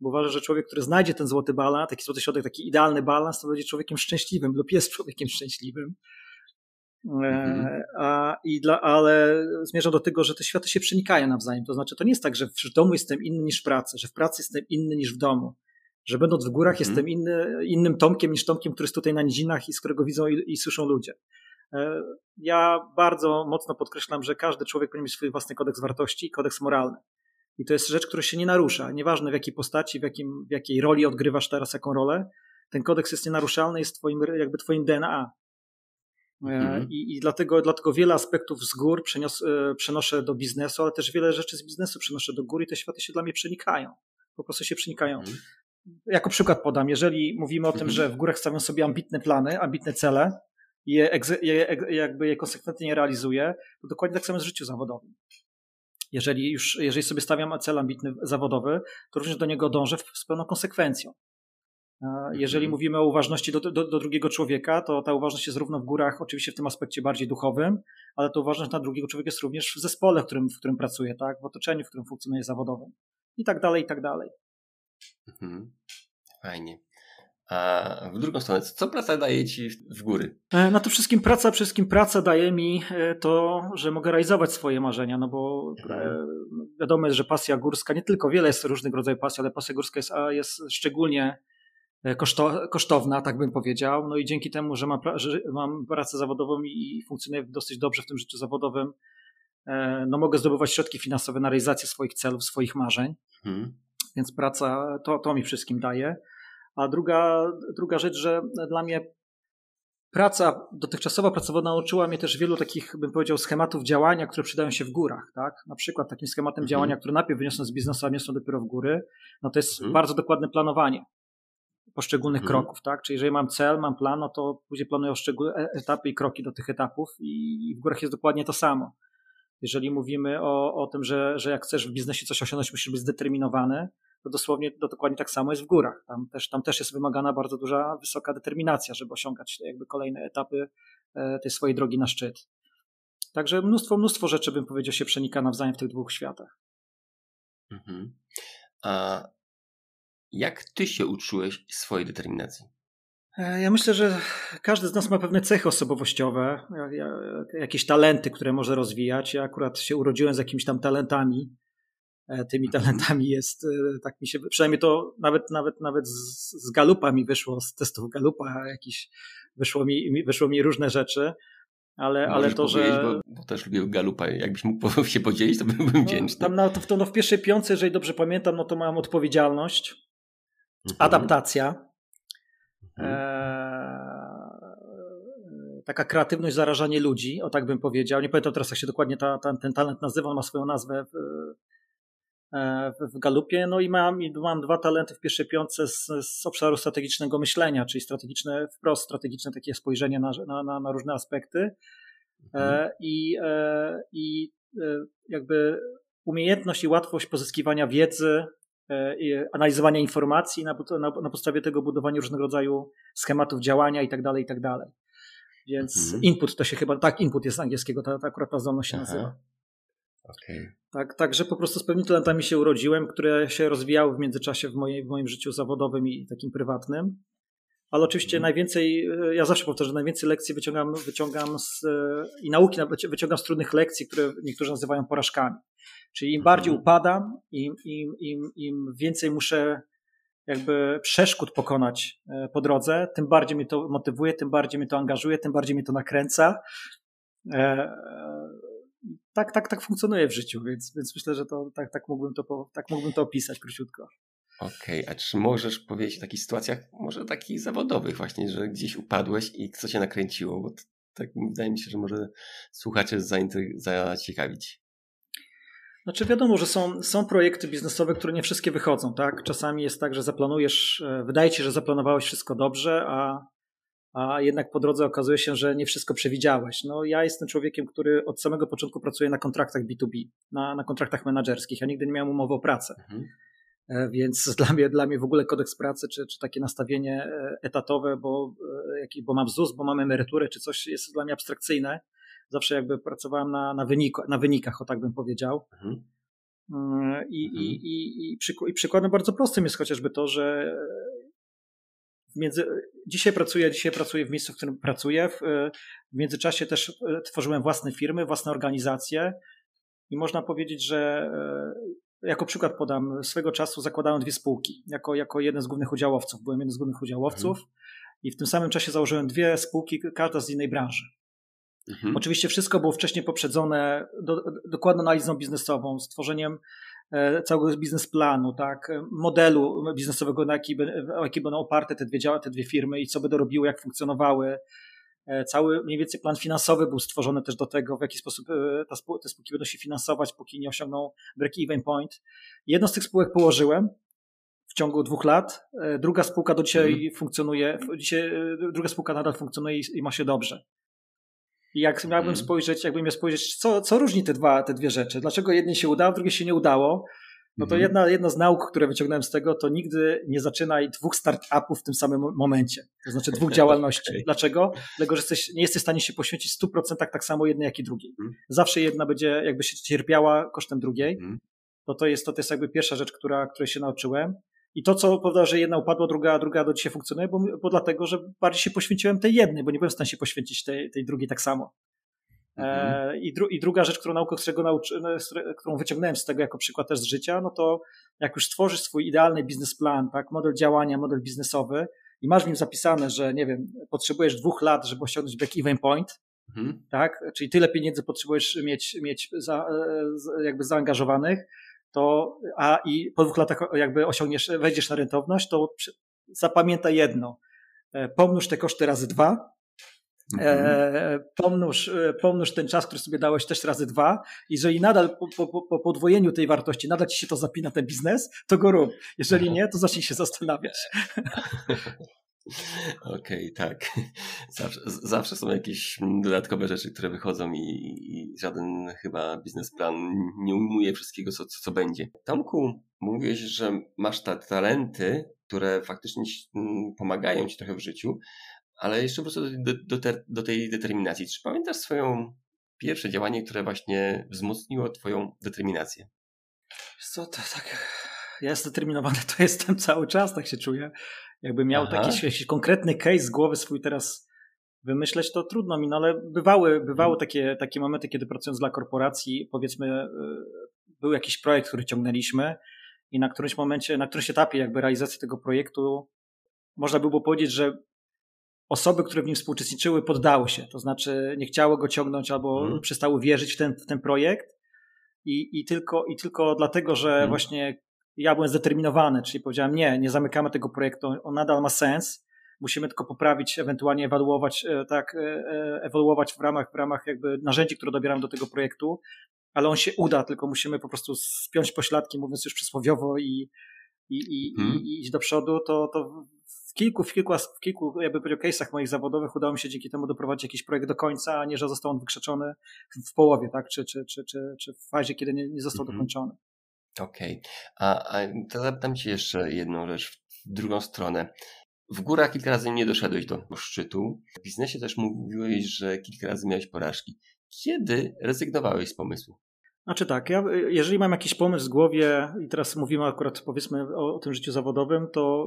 bo uważam, że człowiek, który znajdzie ten złoty balans, taki złoty środek, taki idealny balans, to będzie człowiekiem szczęśliwym lub jest człowiekiem szczęśliwym. Mhm. A, i dla, ale zmierza do tego, że te światy się przenikają nawzajem. To znaczy, to nie jest tak, że w domu jestem inny niż w pracy, że w pracy jestem inny niż w domu, że będąc w górach mhm. jestem inny, innym Tomkiem niż Tomkiem, który jest tutaj na nizinach i z którego widzą i, i słyszą ludzie. E, ja bardzo mocno podkreślam, że każdy człowiek powinien mieć swój własny kodeks wartości i kodeks moralny. I to jest rzecz, która się nie narusza. Nieważne w jakiej postaci, w, jakim, w jakiej roli odgrywasz teraz jaką rolę, ten kodeks jest nienaruszalny, jest twoim, jakby twoim DNA. E, mhm. I, I, dlatego, dlatego wiele aspektów z gór przenios, e, przenoszę do biznesu, ale też wiele rzeczy z biznesu przenoszę do góry i te światy się dla mnie przenikają. Po prostu się przenikają. Mhm. Jako przykład podam, jeżeli mówimy o tym, mhm. że w górach stawiam sobie ambitne plany, ambitne cele, je, je, jakby je konsekwentnie realizuje, to dokładnie tak samo jest w życiu zawodowym. Jeżeli już, jeżeli sobie stawiam cel ambitny zawodowy, to również do niego dążę z pełną konsekwencją. Jeżeli mhm. mówimy o uważności do, do, do, drugiego człowieka, to ta uważność jest równo w górach, oczywiście w tym aspekcie bardziej duchowym, ale ta uważność na drugiego człowieka jest również w zespole, w którym, w którym pracuje, tak? w otoczeniu, w którym funkcjonuje zawodowym. I tak dalej, i tak dalej. Mhm. Fajnie. A w drugą stronę, co praca daje ci w góry? E, no to wszystkim praca, wszystkim praca daje mi e, to, że mogę realizować swoje marzenia, no bo mhm. E, wiadomo jest, że pasja górska, nie tylko wiele jest różnych rodzajów pasji, ale pasja górska jest, jest szczególnie koszto, kosztowna, tak bym powiedział. No i dzięki temu, że mam, że mam pracę zawodową i funkcjonuję dosyć dobrze w tym życiu zawodowym, no mogę zdobywać środki finansowe na realizację swoich celów, swoich marzeń. Mhm. Więc praca to, to mi wszystkim daje. A druga, druga rzecz, że dla mnie praca, dotychczasowa praca nauczyła mnie też wielu takich, bym powiedział, schematów działania, które przydają się w górach. Tak? Na przykład takim schematem mhm. działania, który najpierw wyniosłem z biznesu, a wniosłem dopiero w góry, no to jest mhm. bardzo dokładne planowanie poszczególnych mhm. kroków, tak? Czyli jeżeli mam cel, mam plan, no to później planuję poszczególne etapy i kroki do tych etapów i w górach jest dokładnie to samo. Jeżeli mówimy o, o tym, że, że jak chcesz w biznesie coś osiągnąć, musisz być zdeterminowany, to dosłownie to dokładnie tak samo jest w górach. Tam też, tam też jest wymagana bardzo duża, wysoka determinacja, żeby osiągać jakby kolejne etapy e, tej swojej drogi na szczyt. Także mnóstwo, mnóstwo rzeczy, bym powiedział, się przenika nawzajem w tych dwóch światach. Mhm. A jak ty się uczyłeś swojej determinacji? E, ja myślę, że każdy z nas ma pewne cechy osobowościowe, jakieś talenty, które może rozwijać. Ja akurat się urodziłem z jakimiś tam talentami, E, tymi mhm. talentami jest, e, tak mi się, przynajmniej to nawet, nawet, nawet z, Galupa mi wyszło, z testów Galupa jakiś, wyszło mi, wyszło mi różne rzeczy, ale, ale to, że... Bo, bo, też lubię Galupa, jakbyś mógł (laughs) się podzielić, to byłbym no, wdzięczny. Tam na, to, no w pierwszej piątce, jeżeli dobrze pamiętam, no to mam odpowiedzialność. Adaptacja, mhm. e, taka kreatywność, zarażanie ludzi, o tak bym powiedział. Nie pamiętam teraz, jak się dokładnie ta, ta, ten talent nazywa, on ma swoją nazwę w, E, w galupie. No i mam, mam dwa talenty w pierwszej piątce z, z obszaru strategicznego myślenia, czyli strategiczne, wprost strategiczne takie spojrzenie na, na, na różne aspekty. Mhm. I, e, I jakby umiejętność i łatwość pozyskiwania wiedzy, analizowania informacji, na, na, na podstawie tego budowania różnego rodzaju schematów działania i tak dalej, i tak dalej. Więc mhm. input to się chyba, tak, input jest z angielskiego, ta, ta akurat ta zdolność się Aha. nazywa. Okay. Tak, także po prostu z pewnymi talentami się urodziłem, które się rozwijały w międzyczasie w, mojej, w moim życiu zawodowym i takim prywatnym. Ale oczywiście mhm. najwięcej, e, ja zawsze powtarzam, najwięcej lekcji wyciągam, wyciągam z, e, i nauki wyciągam z trudnych lekcji, które niektórzy nazywają porażkami. Czyli im bardziej mhm. upadam, im, im, im, im więcej muszę jakby przeszkód pokonać e, po drodze, tym bardziej mnie to motywuje, tym bardziej mnie to angażuje, tym bardziej mnie to nakręca. Tak, tak, tak funkcjonuje w życiu, więc, więc myślę, że to tak, tak, mógłbym to, tak mógłbym to opisać króciutko. Okej, okay, a czy możesz powiedzieć o takich sytuacjach, może takich zawodowych właśnie, że gdzieś upadłeś i co cię nakręciło? Bo tak wydaje mi się, że może słuchacze zaciekawić. Znaczy wiadomo, że są, są projekty biznesowe, które nie wszystkie wychodzą, tak? Czasami jest tak, że zaplanujesz, e, wydaje ci się, że zaplanowałeś wszystko dobrze, a, a jednak po drodze okazuje się, że nie wszystko przewidziałeś. No ja jestem człowiekiem, który od samego początku pracuje na kontraktach B2B, na, na kontraktach menedżerskich. Ja nigdy nie miałem umowy o pracę. Mhm. E, więc (laughs) dla mnie, dla mnie w ogóle kodeks pracy, czy, czy takie nastawienie e, etatowe, bo, e, bo mam ZUS, bo mam emeryturę, czy coś jest dla mnie abstrakcyjne. Zawsze jakby pracowałem na, na, wyniku, na wynikach, o tak bym powiedział. Mhm. Mm, I, mhm. i, i, i, i przykładem bardzo prostym jest chociażby to, że między, dzisiaj pracuję, dzisiaj pracuję w miejscu, w którym pracuję. W, w międzyczasie też tworzyłem własne firmy, własne organizacje i można powiedzieć, że jako przykład podam, swego czasu zakładałem dwie spółki. Jako, jako jeden z głównych udziałowców, byłem jeden z głównych udziałowców mhm. i w tym samym czasie założyłem dwie spółki, każda z innej branży. Mhm. Oczywiście wszystko było wcześniej poprzedzone do, dokładną analizą biznesową, stworzeniem e, całego biznesplanu, tak, modelu biznesowego, na jaki, na jaki będą oparte te dwie, te dwie firmy i co będą robiły, jak funkcjonowały, cały mniej więcej plan finansowy był stworzony też do tego, w jaki sposób e, te spółki będą się finansować, póki nie osiągną break-even point. Jedną z tych spółek położyłem w ciągu dwóch lat. E, druga spółka do dzisiaj mhm. funkcjonuje, dzisiaj druga spółka nadal funkcjonuje i ma się dobrze. I jak miałbym mhm. spojrzeć, jakbym miał spojrzeć, co, co różni te, dwa, te dwie rzeczy? Dlaczego jednej się udało, drugie się nie udało? No to mhm. jedna, jedna z nauk, które wyciągnąłem z tego, to nigdy nie zaczynaj dwóch startupów w tym samym momencie. To znaczy dwóch (laughs) działalności. okay. Dlaczego? Dlatego, że jesteś, nie jesteś w stanie się poświęcić w 100% tak samo jednej, jak i drugiej. Mm. Zawsze jedna będzie jakby się cierpiała kosztem drugiej. To, to, jest, to, to jest jakby pierwsza rzecz, która, której się nauczyłem. I to, co powoduje, że jedna upadła, druga, druga do dzisiaj funkcjonuje, bo, bo dlatego, że bardziej się poświęciłem tej jednej, bo nie byłem w stanie się poświęcić tej, tej drugiej tak samo. Mhm. E, I, dru, I, druga rzecz, którą, naukę, czego nauczy, no, którą wyciągnąłem z tego jako przykład też z życia, no to jak już stworzysz swój idealny biznesplan, tak, model działania, model biznesowy i masz w nim zapisane, że nie wiem, potrzebujesz dwóch lat, żeby osiągnąć break-even point, mhm. tak, czyli tyle pieniędzy potrzebujesz mieć, mieć za, e, jakby zaangażowanych, to, a i po dwóch latach jakby osiągniesz, wejdziesz na rentowność, to zapamiętaj jedno, e, pomnóż te koszty razy dwa, Mhm. E, pomnóż, e, pomnóż ten czas, który sobie dałeś też razy dwa. Jeżeli nadal po, po, po podwojeniu tej wartości nadal ci się to zapina ten biznes, to go rób. Jeżeli nie, to zacznij się zastanawiać. (laughs) Okej, okay, tak. Zawsze, zawsze, są jakieś dodatkowe rzeczy, które wychodzą i, i żaden chyba biznesplan nie ujmuje wszystkiego, co, co będzie. Tomku, mówiłeś, że masz te talenty, które faktycznie pomagają ci trochę w życiu, ale jeszcze wrócę do, do, te, do tej determinacji. Czy pamiętasz swoją pierwsze działanie, które właśnie wzmocniło twoją determinację? Co to tak... Ja jestem zdeterminowany, to jestem cały czas, tak się czuję. Jakbym miał taki jakiś konkretny case z głowy swój teraz wymyśleć, to trudno mi, no ale bywały, bywały hmm. takie, takie momenty, kiedy pracując dla korporacji, powiedzmy, y, był jakiś projekt, który ciągnęliśmy i na którymś momencie, na którymś etapie jakby realizacji tego projektu można by było powiedzieć, że osoby, które w nim współuczestniczyły, poddały się. To znaczy nie chciały go ciągnąć albo hmm. przestały wierzyć w ten, w ten projekt. I, i, tylko, I tylko dlatego, że hmm. właśnie ja byłem zdeterminowany, czyli powiedziałem, nie, nie zamykamy tego projektu, on nadal ma sens. Musimy tylko poprawić, ewentualnie ewaluować, e, tak, e, e, ewoluować w ramach, w ramach jakby narzędzi, które dobieramy do tego projektu, ale on się uda, tylko musimy po prostu spiąć pośladki, mówiąc już przysłowiowo i, i, i, hmm. i iść do przodu, to, to w kilku, w kilku, w kilku jakby powiedział, case'ach moich zawodowych udało mi się dzięki temu doprowadzić jakiś projekt do końca, a nie, że został on wykrzeczony w połowie, tak? Czy, czy, czy, czy, czy w fazie, kiedy nie, nie został mhm. dokończony. Okej. Okay. A, a to zapytam Cię jeszcze jedną rzecz w drugą stronę. W górach kilka razy nie doszedłeś do szczytu. W biznesie też mówiłeś, że kilka razy miałeś porażki. Kiedy rezygnowałeś z pomysłu? Znaczy tak, ja, jeżeli mam jakiś pomysł w głowie i teraz mówimy akurat powiedzmy o, o tym życiu zawodowym, to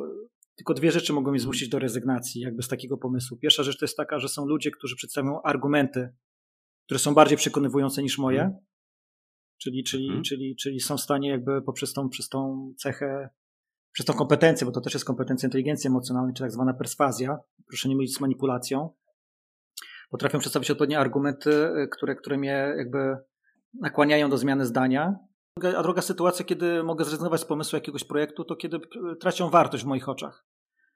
tylko dwie rzeczy mogą mnie zmusić do rezygnacji jakby z takiego pomysłu. Pierwsza rzecz to jest taka, że są ludzie, którzy przedstawiają argumenty, które są bardziej przekonywujące niż moje, hmm. czyli, czyli, hmm. czyli, czyli są w stanie jakby poprzez tą, przez tą cechę, przez tą kompetencję, bo to też jest kompetencja inteligencji emocjonalnej, czy tak zwana perswazja, proszę nie mylić z manipulacją, potrafią przedstawić odpowiednie argumenty, które, które mnie jakby nakłaniają do zmiany zdania. A druga sytuacja, kiedy mogę zrezygnować z pomysłu jakiegoś projektu, to kiedy tracią wartość w moich oczach.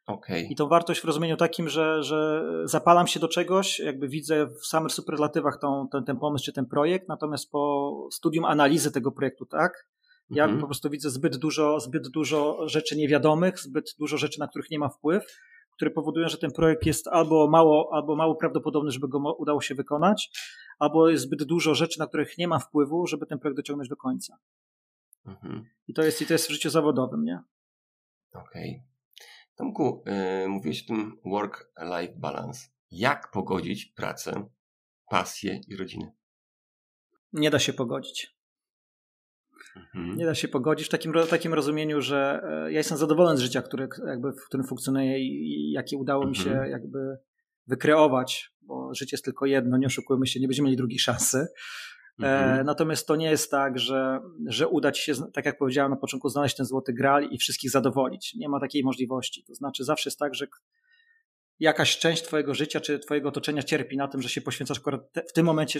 Okay. I tą wartość w rozumieniu takim, że, że zapalam się do czegoś, jakby widzę w samych superlatywach tą, ten, ten pomysł czy ten projekt, natomiast po studium analizy tego projektu, tak, ja mm -hmm. po prostu widzę zbyt dużo, zbyt dużo rzeczy niewiadomych, zbyt dużo rzeczy, na których nie ma wpływ, które powodują, że ten projekt jest albo mało, albo mało prawdopodobny, żeby go udało się wykonać, albo jest zbyt dużo rzeczy, na których nie ma wpływu, żeby ten projekt dociągnąć do końca. Mhm. I, to jest, I to jest w życiu zawodowym, nie? Okej. Okay. Tomku, yy, mówiłeś o tym work-life balance. Jak pogodzić pracę, pasję i rodzinę? Nie da się pogodzić. Mhm. Nie da się pogodzić w takim, takim rozumieniu, że e, ja jestem zadowolony z życia, które, jakby, w którym funkcjonuję i, i jakie udało mi się mhm. jakby wykreować, bo życie jest tylko jedno, nie oszukujmy się, nie będziemy mieli drugiej szansy. E, mhm. Natomiast to nie jest tak, że, że uda ci się, tak jak powiedziałem na początku, znaleźć ten złoty gral i wszystkich zadowolić. Nie ma takiej możliwości. To znaczy, zawsze jest tak, że jakaś część Twojego życia czy Twojego otoczenia cierpi na tym, że się poświęcasz akurat w tym momencie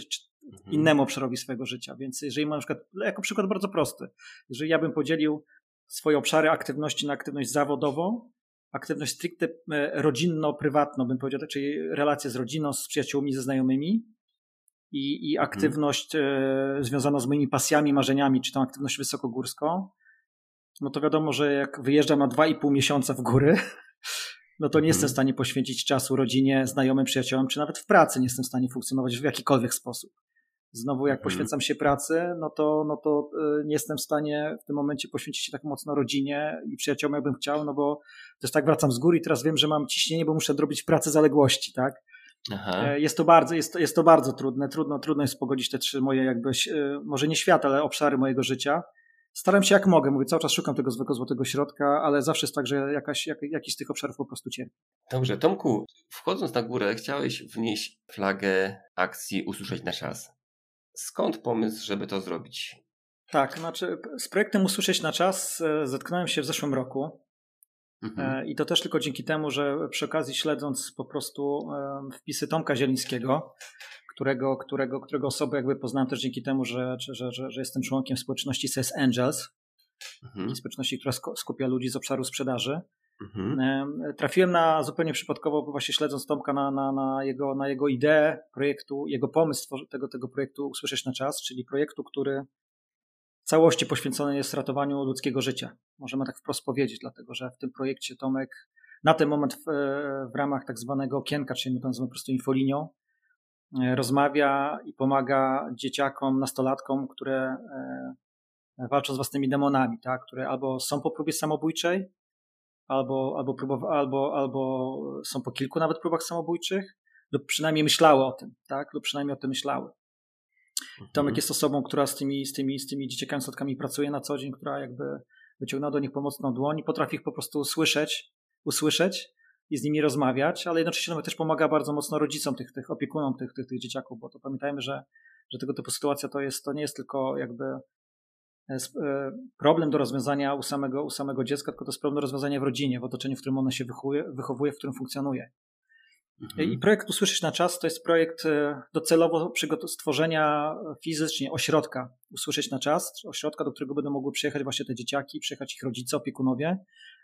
mhm. innemu obszarowi swojego życia. Więc jeżeli mam na przykład, jako przykład bardzo prosty, jeżeli ja bym podzielił swoje obszary aktywności na aktywność zawodową, aktywność stricte e, rodzinno-prywatną, bym powiedział, czyli relacje z rodziną, z przyjaciółmi, ze znajomymi i, i mhm. aktywność hmm. związana z moimi pasjami, marzeniami, czy tą aktywność wysokogórską, no to wiadomo, że jak wyjeżdżam na 2,5 miesiąca w góry, (laughs) no to nie jestem w mhm. stanie poświęcić czasu rodzinie, znajomym, przyjaciołom, czy nawet w pracy nie jestem w stanie funkcjonować w jakikolwiek sposób. Znowu, jak mhm. poświęcam się pracy, no to, no to y, nie jestem w stanie w tym momencie poświęcić się tak mocno rodzinie i przyjaciołom, jakbym chciał, no bo jest tak, wracam z góry i teraz wiem, że mam ciśnienie, bo muszę robić pracę zaległości, tak? Aha. E, jest to bardzo, jest to, jest to bardzo trudne. Trudno, trudno jest pogodzić te trzy moje jakby, y, może nie świat, ale obszary mojego życia. Staram się jak mogę, mówię, cały czas szukam tego zwykłego złotego środka, ale zawsze jest tak, że jakaś, jak, jakiś z tych obszarów po prostu cierpi. Dobrze, Tomku, wchodząc na górę, chciałeś wnieść flagę akcji Usłyszeć na czas. Skąd pomysł, żeby to zrobić? Tak, znaczy z projektem Usłyszeć na czas e, zetknąłem się w zeszłym roku. Mhm. E, I to też tylko dzięki temu, że przy okazji śledząc po prostu e, wpisy Tomka Zielińskiego, którego, którego, którego osobę jakby poznałem też dzięki temu, że, że, że, że jestem członkiem społeczności CS Angels, mhm. społeczności, która skupia ludzi z obszaru sprzedaży. Mhm. Trafiłem na zupełnie przypadkowo, właśnie śledząc Tomka na, na, na, jego, na jego ideę projektu, jego pomysł tego, tego projektu Usłyszeć na czas, czyli projektu, który w całości poświęcony jest ratowaniu ludzkiego życia. Możemy tak wprost powiedzieć, dlatego że w tym projekcie Tomek na ten moment w, w ramach tak zwanego okienka, czyli my to nazywamy po prostu infolinią, e, rozmawia i pomaga dzieciakom, nastolatkom, które e, walczą z własnymi demonami, tak? które albo są po próbie samobójczej, albo, albo, próbowa- albo, albo są po kilku nawet próbach samobójczych, lub przynajmniej myślały o tym, tak? lub przynajmniej o tym myślały. Mhm. Tomek jest osobą, która z tymi, z tymi, z tymi dzieciakami, statkami pracuje na co dzień, która jakby wyciągnęła do nich pomocną dłoń i potrafi ich po prostu słyszeć, usłyszeć i z nimi rozmawiać, ale jednocześnie też pomaga bardzo mocno rodzicom tych, tych opiekunom tych, tych, tych dzieciaków, bo to pamiętajmy, że, że tego typu sytuacja to jest, to nie jest tylko jakby problem do rozwiązania u samego, u samego dziecka, tylko to jest problem do rozwiązania w rodzinie, w otoczeniu, w którym ono się wychowuje, wychowuje w którym funkcjonuje. Mhm. I projekt Usłyszeć na czas to jest projekt e, docelowo stworzenia fizycznie ośrodka Usłyszeć na czas, ośrodka, do którego będą mogły przyjechać właśnie te dzieciaki, przyjechać ich rodzice, opiekunowie,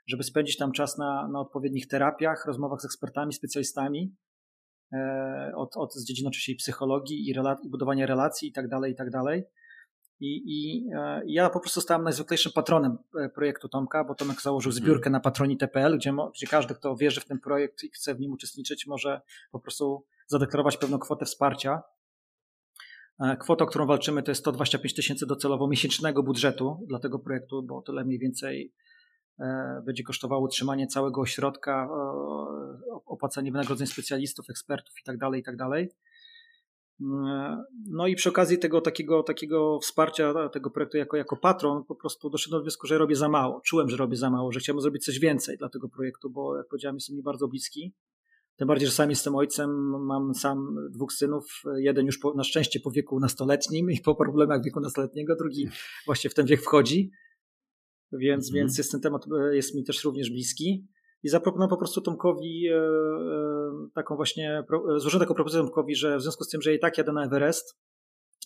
żeby spędzić tam czas na, na odpowiednich terapiach, rozmowach z ekspertami, specjalistami, od, od z dziedziny oczywiście psychologii i, rela- i budowania relacji i tak dalej, i tak dalej I, i e, ja po prostu stałem najzwyklejszym patronem e, projektu Tomka, bo Tomek założył mhm. zbiórkę na patronite.pl, gdzie, gdzie każdy, kto wierzy w ten projekt i chce w nim uczestniczyć, może po prostu zadeklarować pewną kwotę wsparcia. E, kwota, o którą walczymy, to jest 125 tysięcy docelowo miesięcznego budżetu dla tego projektu, bo tyle mniej więcej będzie kosztowało utrzymanie całego ośrodka, opłacanie wynagrodzeń specjalistów, ekspertów itd., tak itd. No i przy okazji tego takiego, takiego wsparcia tego projektu jako, jako patron po prostu doszedłem do wniosku, że robię za mało. Czułem, że robię za mało, że chciałbym zrobić coś więcej dla tego projektu, bo jak powiedziałem, jest mi bardzo bliski. Tym bardziej, że sam jestem ojcem, mam sam dwóch synów, jeden już po, na szczęście po wieku nastoletnim i po problemach wieku nastoletniego, drugi właśnie w ten wiek wchodzi, więc, mm. więc jest ten temat jest mi też również bliski i zaproponował po prostu Tomkowi e, e, taką właśnie, złożyłem taką propozycję Tomkowi, że w związku z tym, że i tak jadę na Everest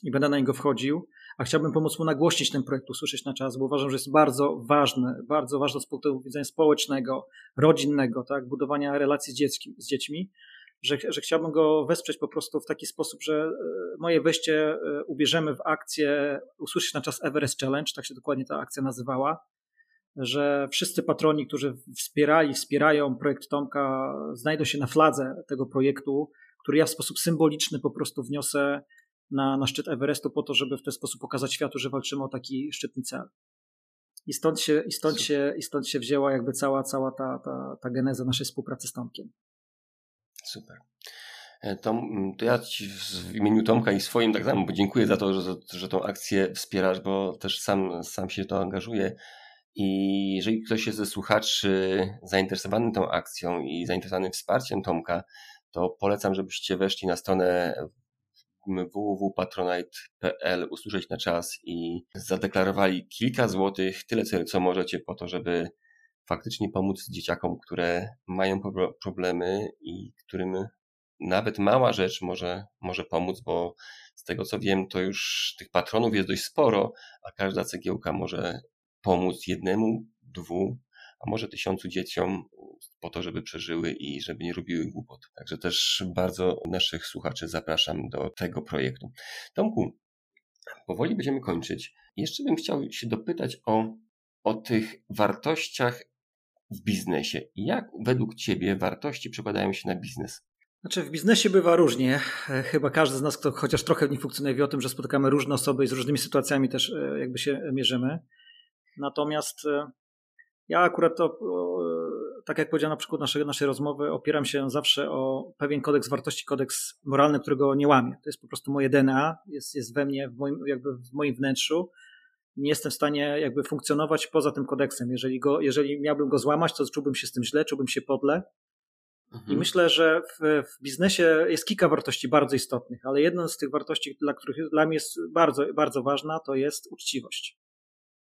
i będę na niego wchodził, a chciałbym pomóc mu nagłośnić ten projekt, usłyszeć na czas, bo uważam, że jest bardzo ważny, bardzo ważny z punktu widzenia społecznego, rodzinnego, tak, budowania relacji z, dziecki, z dziećmi, że, że chciałbym go wesprzeć po prostu w taki sposób, że e, moje wejście ubierzemy w akcję Usłyszeć na czas Everest Challenge, tak się dokładnie ta akcja nazywała, że wszyscy patroni, którzy wspierali, wspierają projekt Tomka, znajdą się na fladze tego projektu, który ja w sposób symboliczny po prostu wniosę na, na szczyt Everestu po to, żeby w ten sposób pokazać światu, że walczymy o taki szczytny cel. I stąd się, i stąd się, i stąd się wzięła jakby cała, cała ta, ta, ta geneza naszej współpracy z Tomkiem. Super. E, Tom, to ja Ci w imieniu Tomka i swoim tak samo dziękuję za to, że, że tą akcję wspierasz, bo też sam, sam się to angażuję i jeżeli ktoś jest ze słuchaczy zainteresowany tą akcją i zainteresowany wsparciem Tomka, to polecam, żebyście weszli na stronę www.patronite.pl, usłyszeć na czas i zadeklarowali kilka złotych, tyle co możecie po to, żeby faktycznie pomóc dzieciakom, które mają problemy i którym nawet mała rzecz może, może pomóc, bo z tego co wiem, to już tych patronów jest dość sporo, a każda cegiełka może pomóc jednemu, dwu, a może tysiącu dzieciom po to, żeby przeżyły i żeby nie robiły głupot. Także też bardzo naszych słuchaczy zapraszam do tego projektu. Tomku, powoli będziemy kończyć. Jeszcze bym chciał się dopytać o, o tych wartościach w biznesie. Jak według Ciebie wartości przekładają się na biznes? Znaczy w biznesie bywa różnie. Chyba każdy z nas, kto chociaż trochę w nim funkcjonuje, wie o tym, że spotykamy różne osoby i z różnymi sytuacjami też e, jakby się mierzymy. Natomiast e, ja akurat to, tak jak powiedziałem na przykład naszej, naszej rozmowy, opieram się zawsze o pewien kodeks wartości, kodeks moralny, którego nie łamię. To jest po prostu moje DNA, jest, jest we mnie, w moim, jakby w moim wnętrzu. Nie jestem w stanie jakby funkcjonować poza tym kodeksem. Jeżeli, go, jeżeli miałbym go złamać, to czułbym się z tym źle, czułbym się podle. Mhm. I myślę, że w, w, biznesie jest kilka wartości bardzo istotnych, ale jedną z tych wartości, dla których dla mnie jest bardzo, bardzo ważna, to jest uczciwość.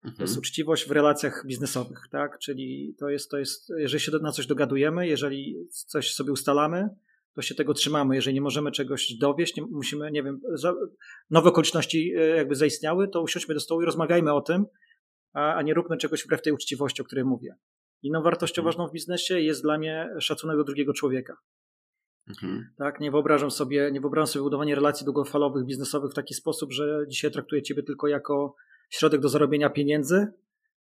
Mhm. To jest uczciwość w relacjach biznesowych, tak? Czyli to jest, to jest, jeżeli się na coś dogadujemy, jeżeli coś sobie ustalamy, to się tego trzymamy. Jeżeli nie możemy czegoś dowieść, nie musimy, nie wiem, nowe okoliczności e, jakby zaistniały, to usiądźmy do stołu i rozmawiajmy o tym, a, a nie róbmy czegoś wbrew tej uczciwości, o której mówię. Inną wartością mhm. ważną w biznesie jest dla mnie szacunek do drugiego człowieka. Mhm. Tak, nie wyobrażam sobie, nie wyobrażam sobie budowania relacji długofalowych, biznesowych w taki sposób, że dzisiaj traktuję ciebie tylko jako środek do zarobienia pieniędzy,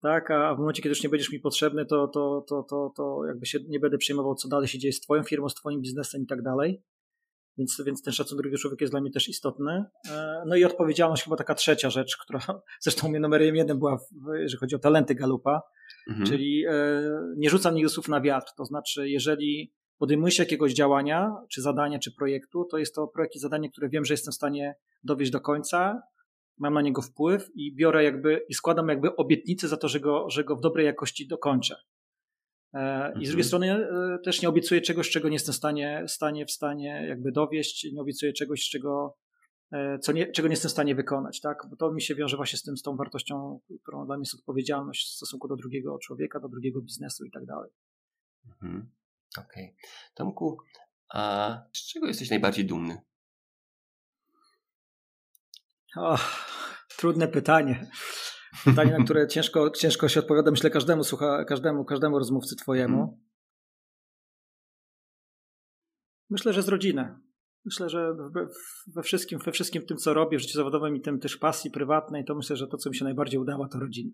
tak, a w momencie, kiedy już nie będziesz mi potrzebny, to, to, to, to, to jakby się nie będę przejmował, co dalej się dzieje z twoją firmą, z twoim biznesem i tak dalej. Więc, więc ten szacunek drugiego człowieka jest dla mnie też istotny. E, no i odpowiedzialność, chyba taka trzecia rzecz, która (laughs) zresztą mnie numerem jeden była, jeżeli chodzi o talenty Galupa, mhm. czyli e, nie rzucam nigdy słów na wiatr. To znaczy, jeżeli podejmuję się jakiegoś działania, czy zadania, czy projektu, to jest to projekt i zadanie, które wiem, że jestem w stanie dowieść do końca mam na niego wpływ i biorę jakby i składam jakby obietnicę za to, że go, że go w dobrej jakości dokończę. E, I z drugiej mhm. strony e, też nie obiecuję czegoś, czego nie jestem w stanie, stanie, w stanie jakby dowieść, nie obiecuję czegoś, czego, e, co nie, czego nie jestem w stanie wykonać, tak? Bo to mi się wiąże właśnie z tym, z tą wartością, którą dla mnie jest odpowiedzialność w stosunku do drugiego człowieka, do drugiego biznesu i tak dalej. Mhm. Okej. Okay. Tomku, a z czego jesteś najbardziej dumny? Oh, trudne pytanie. Pytanie, na które ciężko, ciężko się odpowiada, myślę, każdemu słucha, każdemu, każdemu rozmówcy twojemu. Hmm. Myślę, że z rodziny. Myślę, że we wszystkim, we wszystkim tym, co robię w życiu zawodowym i tym też pasji prywatnej, to myślę, że to, co mi się najbardziej udało, to rodzina.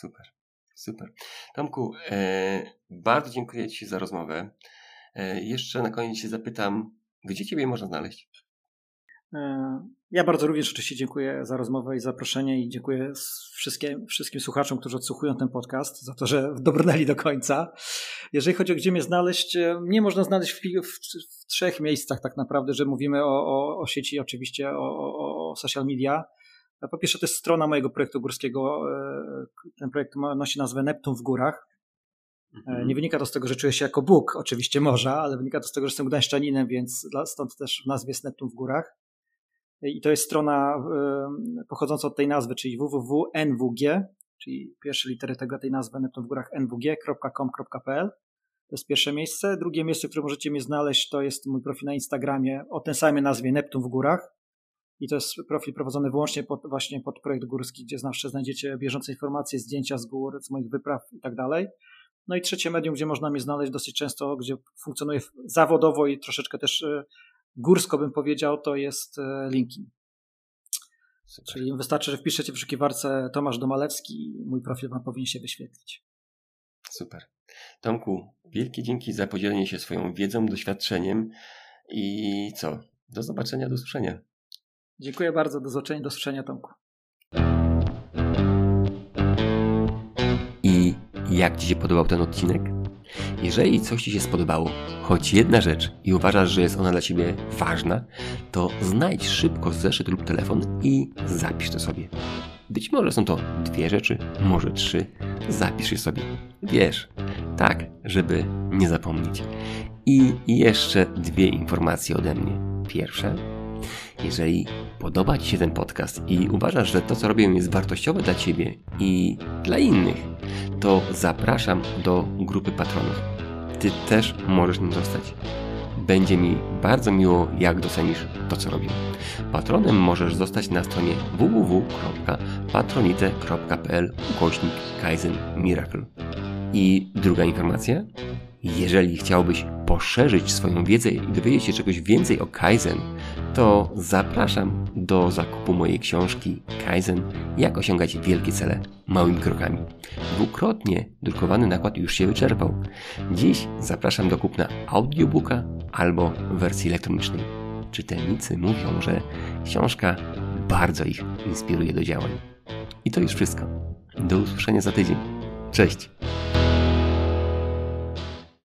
Super, super. Tomku, e, bardzo dziękuję Ci za rozmowę. E, jeszcze na koniec się zapytam, gdzie Ciebie można znaleźć? E, ja bardzo również oczywiście dziękuję za rozmowę i zaproszenie i dziękuję wszystkim, wszystkim słuchaczom, którzy odsłuchują ten podcast, za to, że (laughs) dobrnęli do końca. Jeżeli chodzi o gdzie mnie znaleźć, e, mnie można znaleźć w, w, w trzech miejscach tak naprawdę, że mówimy o, o, o sieci, oczywiście o, o, social media. Po pierwsze to jest strona mojego projektu górskiego. Ten projekt nosi nazwę Neptun w górach. Mhm. Nie wynika to z tego, że czuję się jako Bóg, oczywiście morza, ale wynika to z tego, że jestem gdańszczaninem, więc stąd też w nazwie jest Neptun w górach. I to jest strona pochodząca od tej nazwy, czyli www.nwg, czyli pierwsze litery tego, tej nazwy Neptun w górach nwg.com.pl. To jest pierwsze miejsce. Drugie miejsce, które możecie mnie znaleźć, to jest mój profil na Instagramie o tej samej nazwie Neptun w górach. I to jest profil prowadzony wyłącznie pod, właśnie pod projekt górski, gdzie zawsze znajdziecie bieżące informacje, zdjęcia z gór, z moich wypraw i tak dalej. No i trzecie medium, gdzie można mnie znaleźć dosyć często, gdzie funkcjonuję zawodowo i troszeczkę też e, górsko bym powiedział, to jest e, LinkedIn. Super. Czyli wystarczy, że wpiszecie w wyszukiwarce Tomasz Domalewski i mój profil wam powinien się wyświetlić. Super. Tomku, wielkie dzięki za podzielenie się swoją wiedzą, doświadczeniem i co? Do zobaczenia, do usłyszenia. Dziękuję bardzo, do zobaczenia, do usłyszenia Tomku. I jak Ci się podobał ten odcinek? Jeżeli coś Ci się spodobało, choć jedna rzecz i uważasz, że jest ona dla Ciebie ważna, to znajdź szybko zeszyt lub telefon i zapisz to sobie. Być może są to dwie rzeczy, może trzy. Zapisz je sobie. Wiesz, tak, żeby nie zapomnieć. I jeszcze dwie informacje ode mnie. Pierwsza, jeżeli podoba Ci się ten podcast i uważasz, że to, co robię, jest wartościowe dla Ciebie i dla innych, to zapraszam do grupy patronów. Ty też możesz nim zostać. Będzie mi bardzo miło, jak docenisz to, co robię. Patronem możesz zostać na stronie www.patronite.pl ukośnik Kaizen Miracle. I druga informacja. Jeżeli chciałbyś poszerzyć swoją wiedzę i dowiedzieć się czegoś więcej o Kaizen, to zapraszam do zakupu mojej książki Kaizen Jak osiągać wielkie cele małymi krokami. Dwukrotnie drukowany nakład już się wyczerpał. Dziś zapraszam do kupna audiobooka albo wersji elektronicznej. Czytelnicy mówią, że książka bardzo ich inspiruje do działań. I to już wszystko. Do usłyszenia za tydzień. Cześć!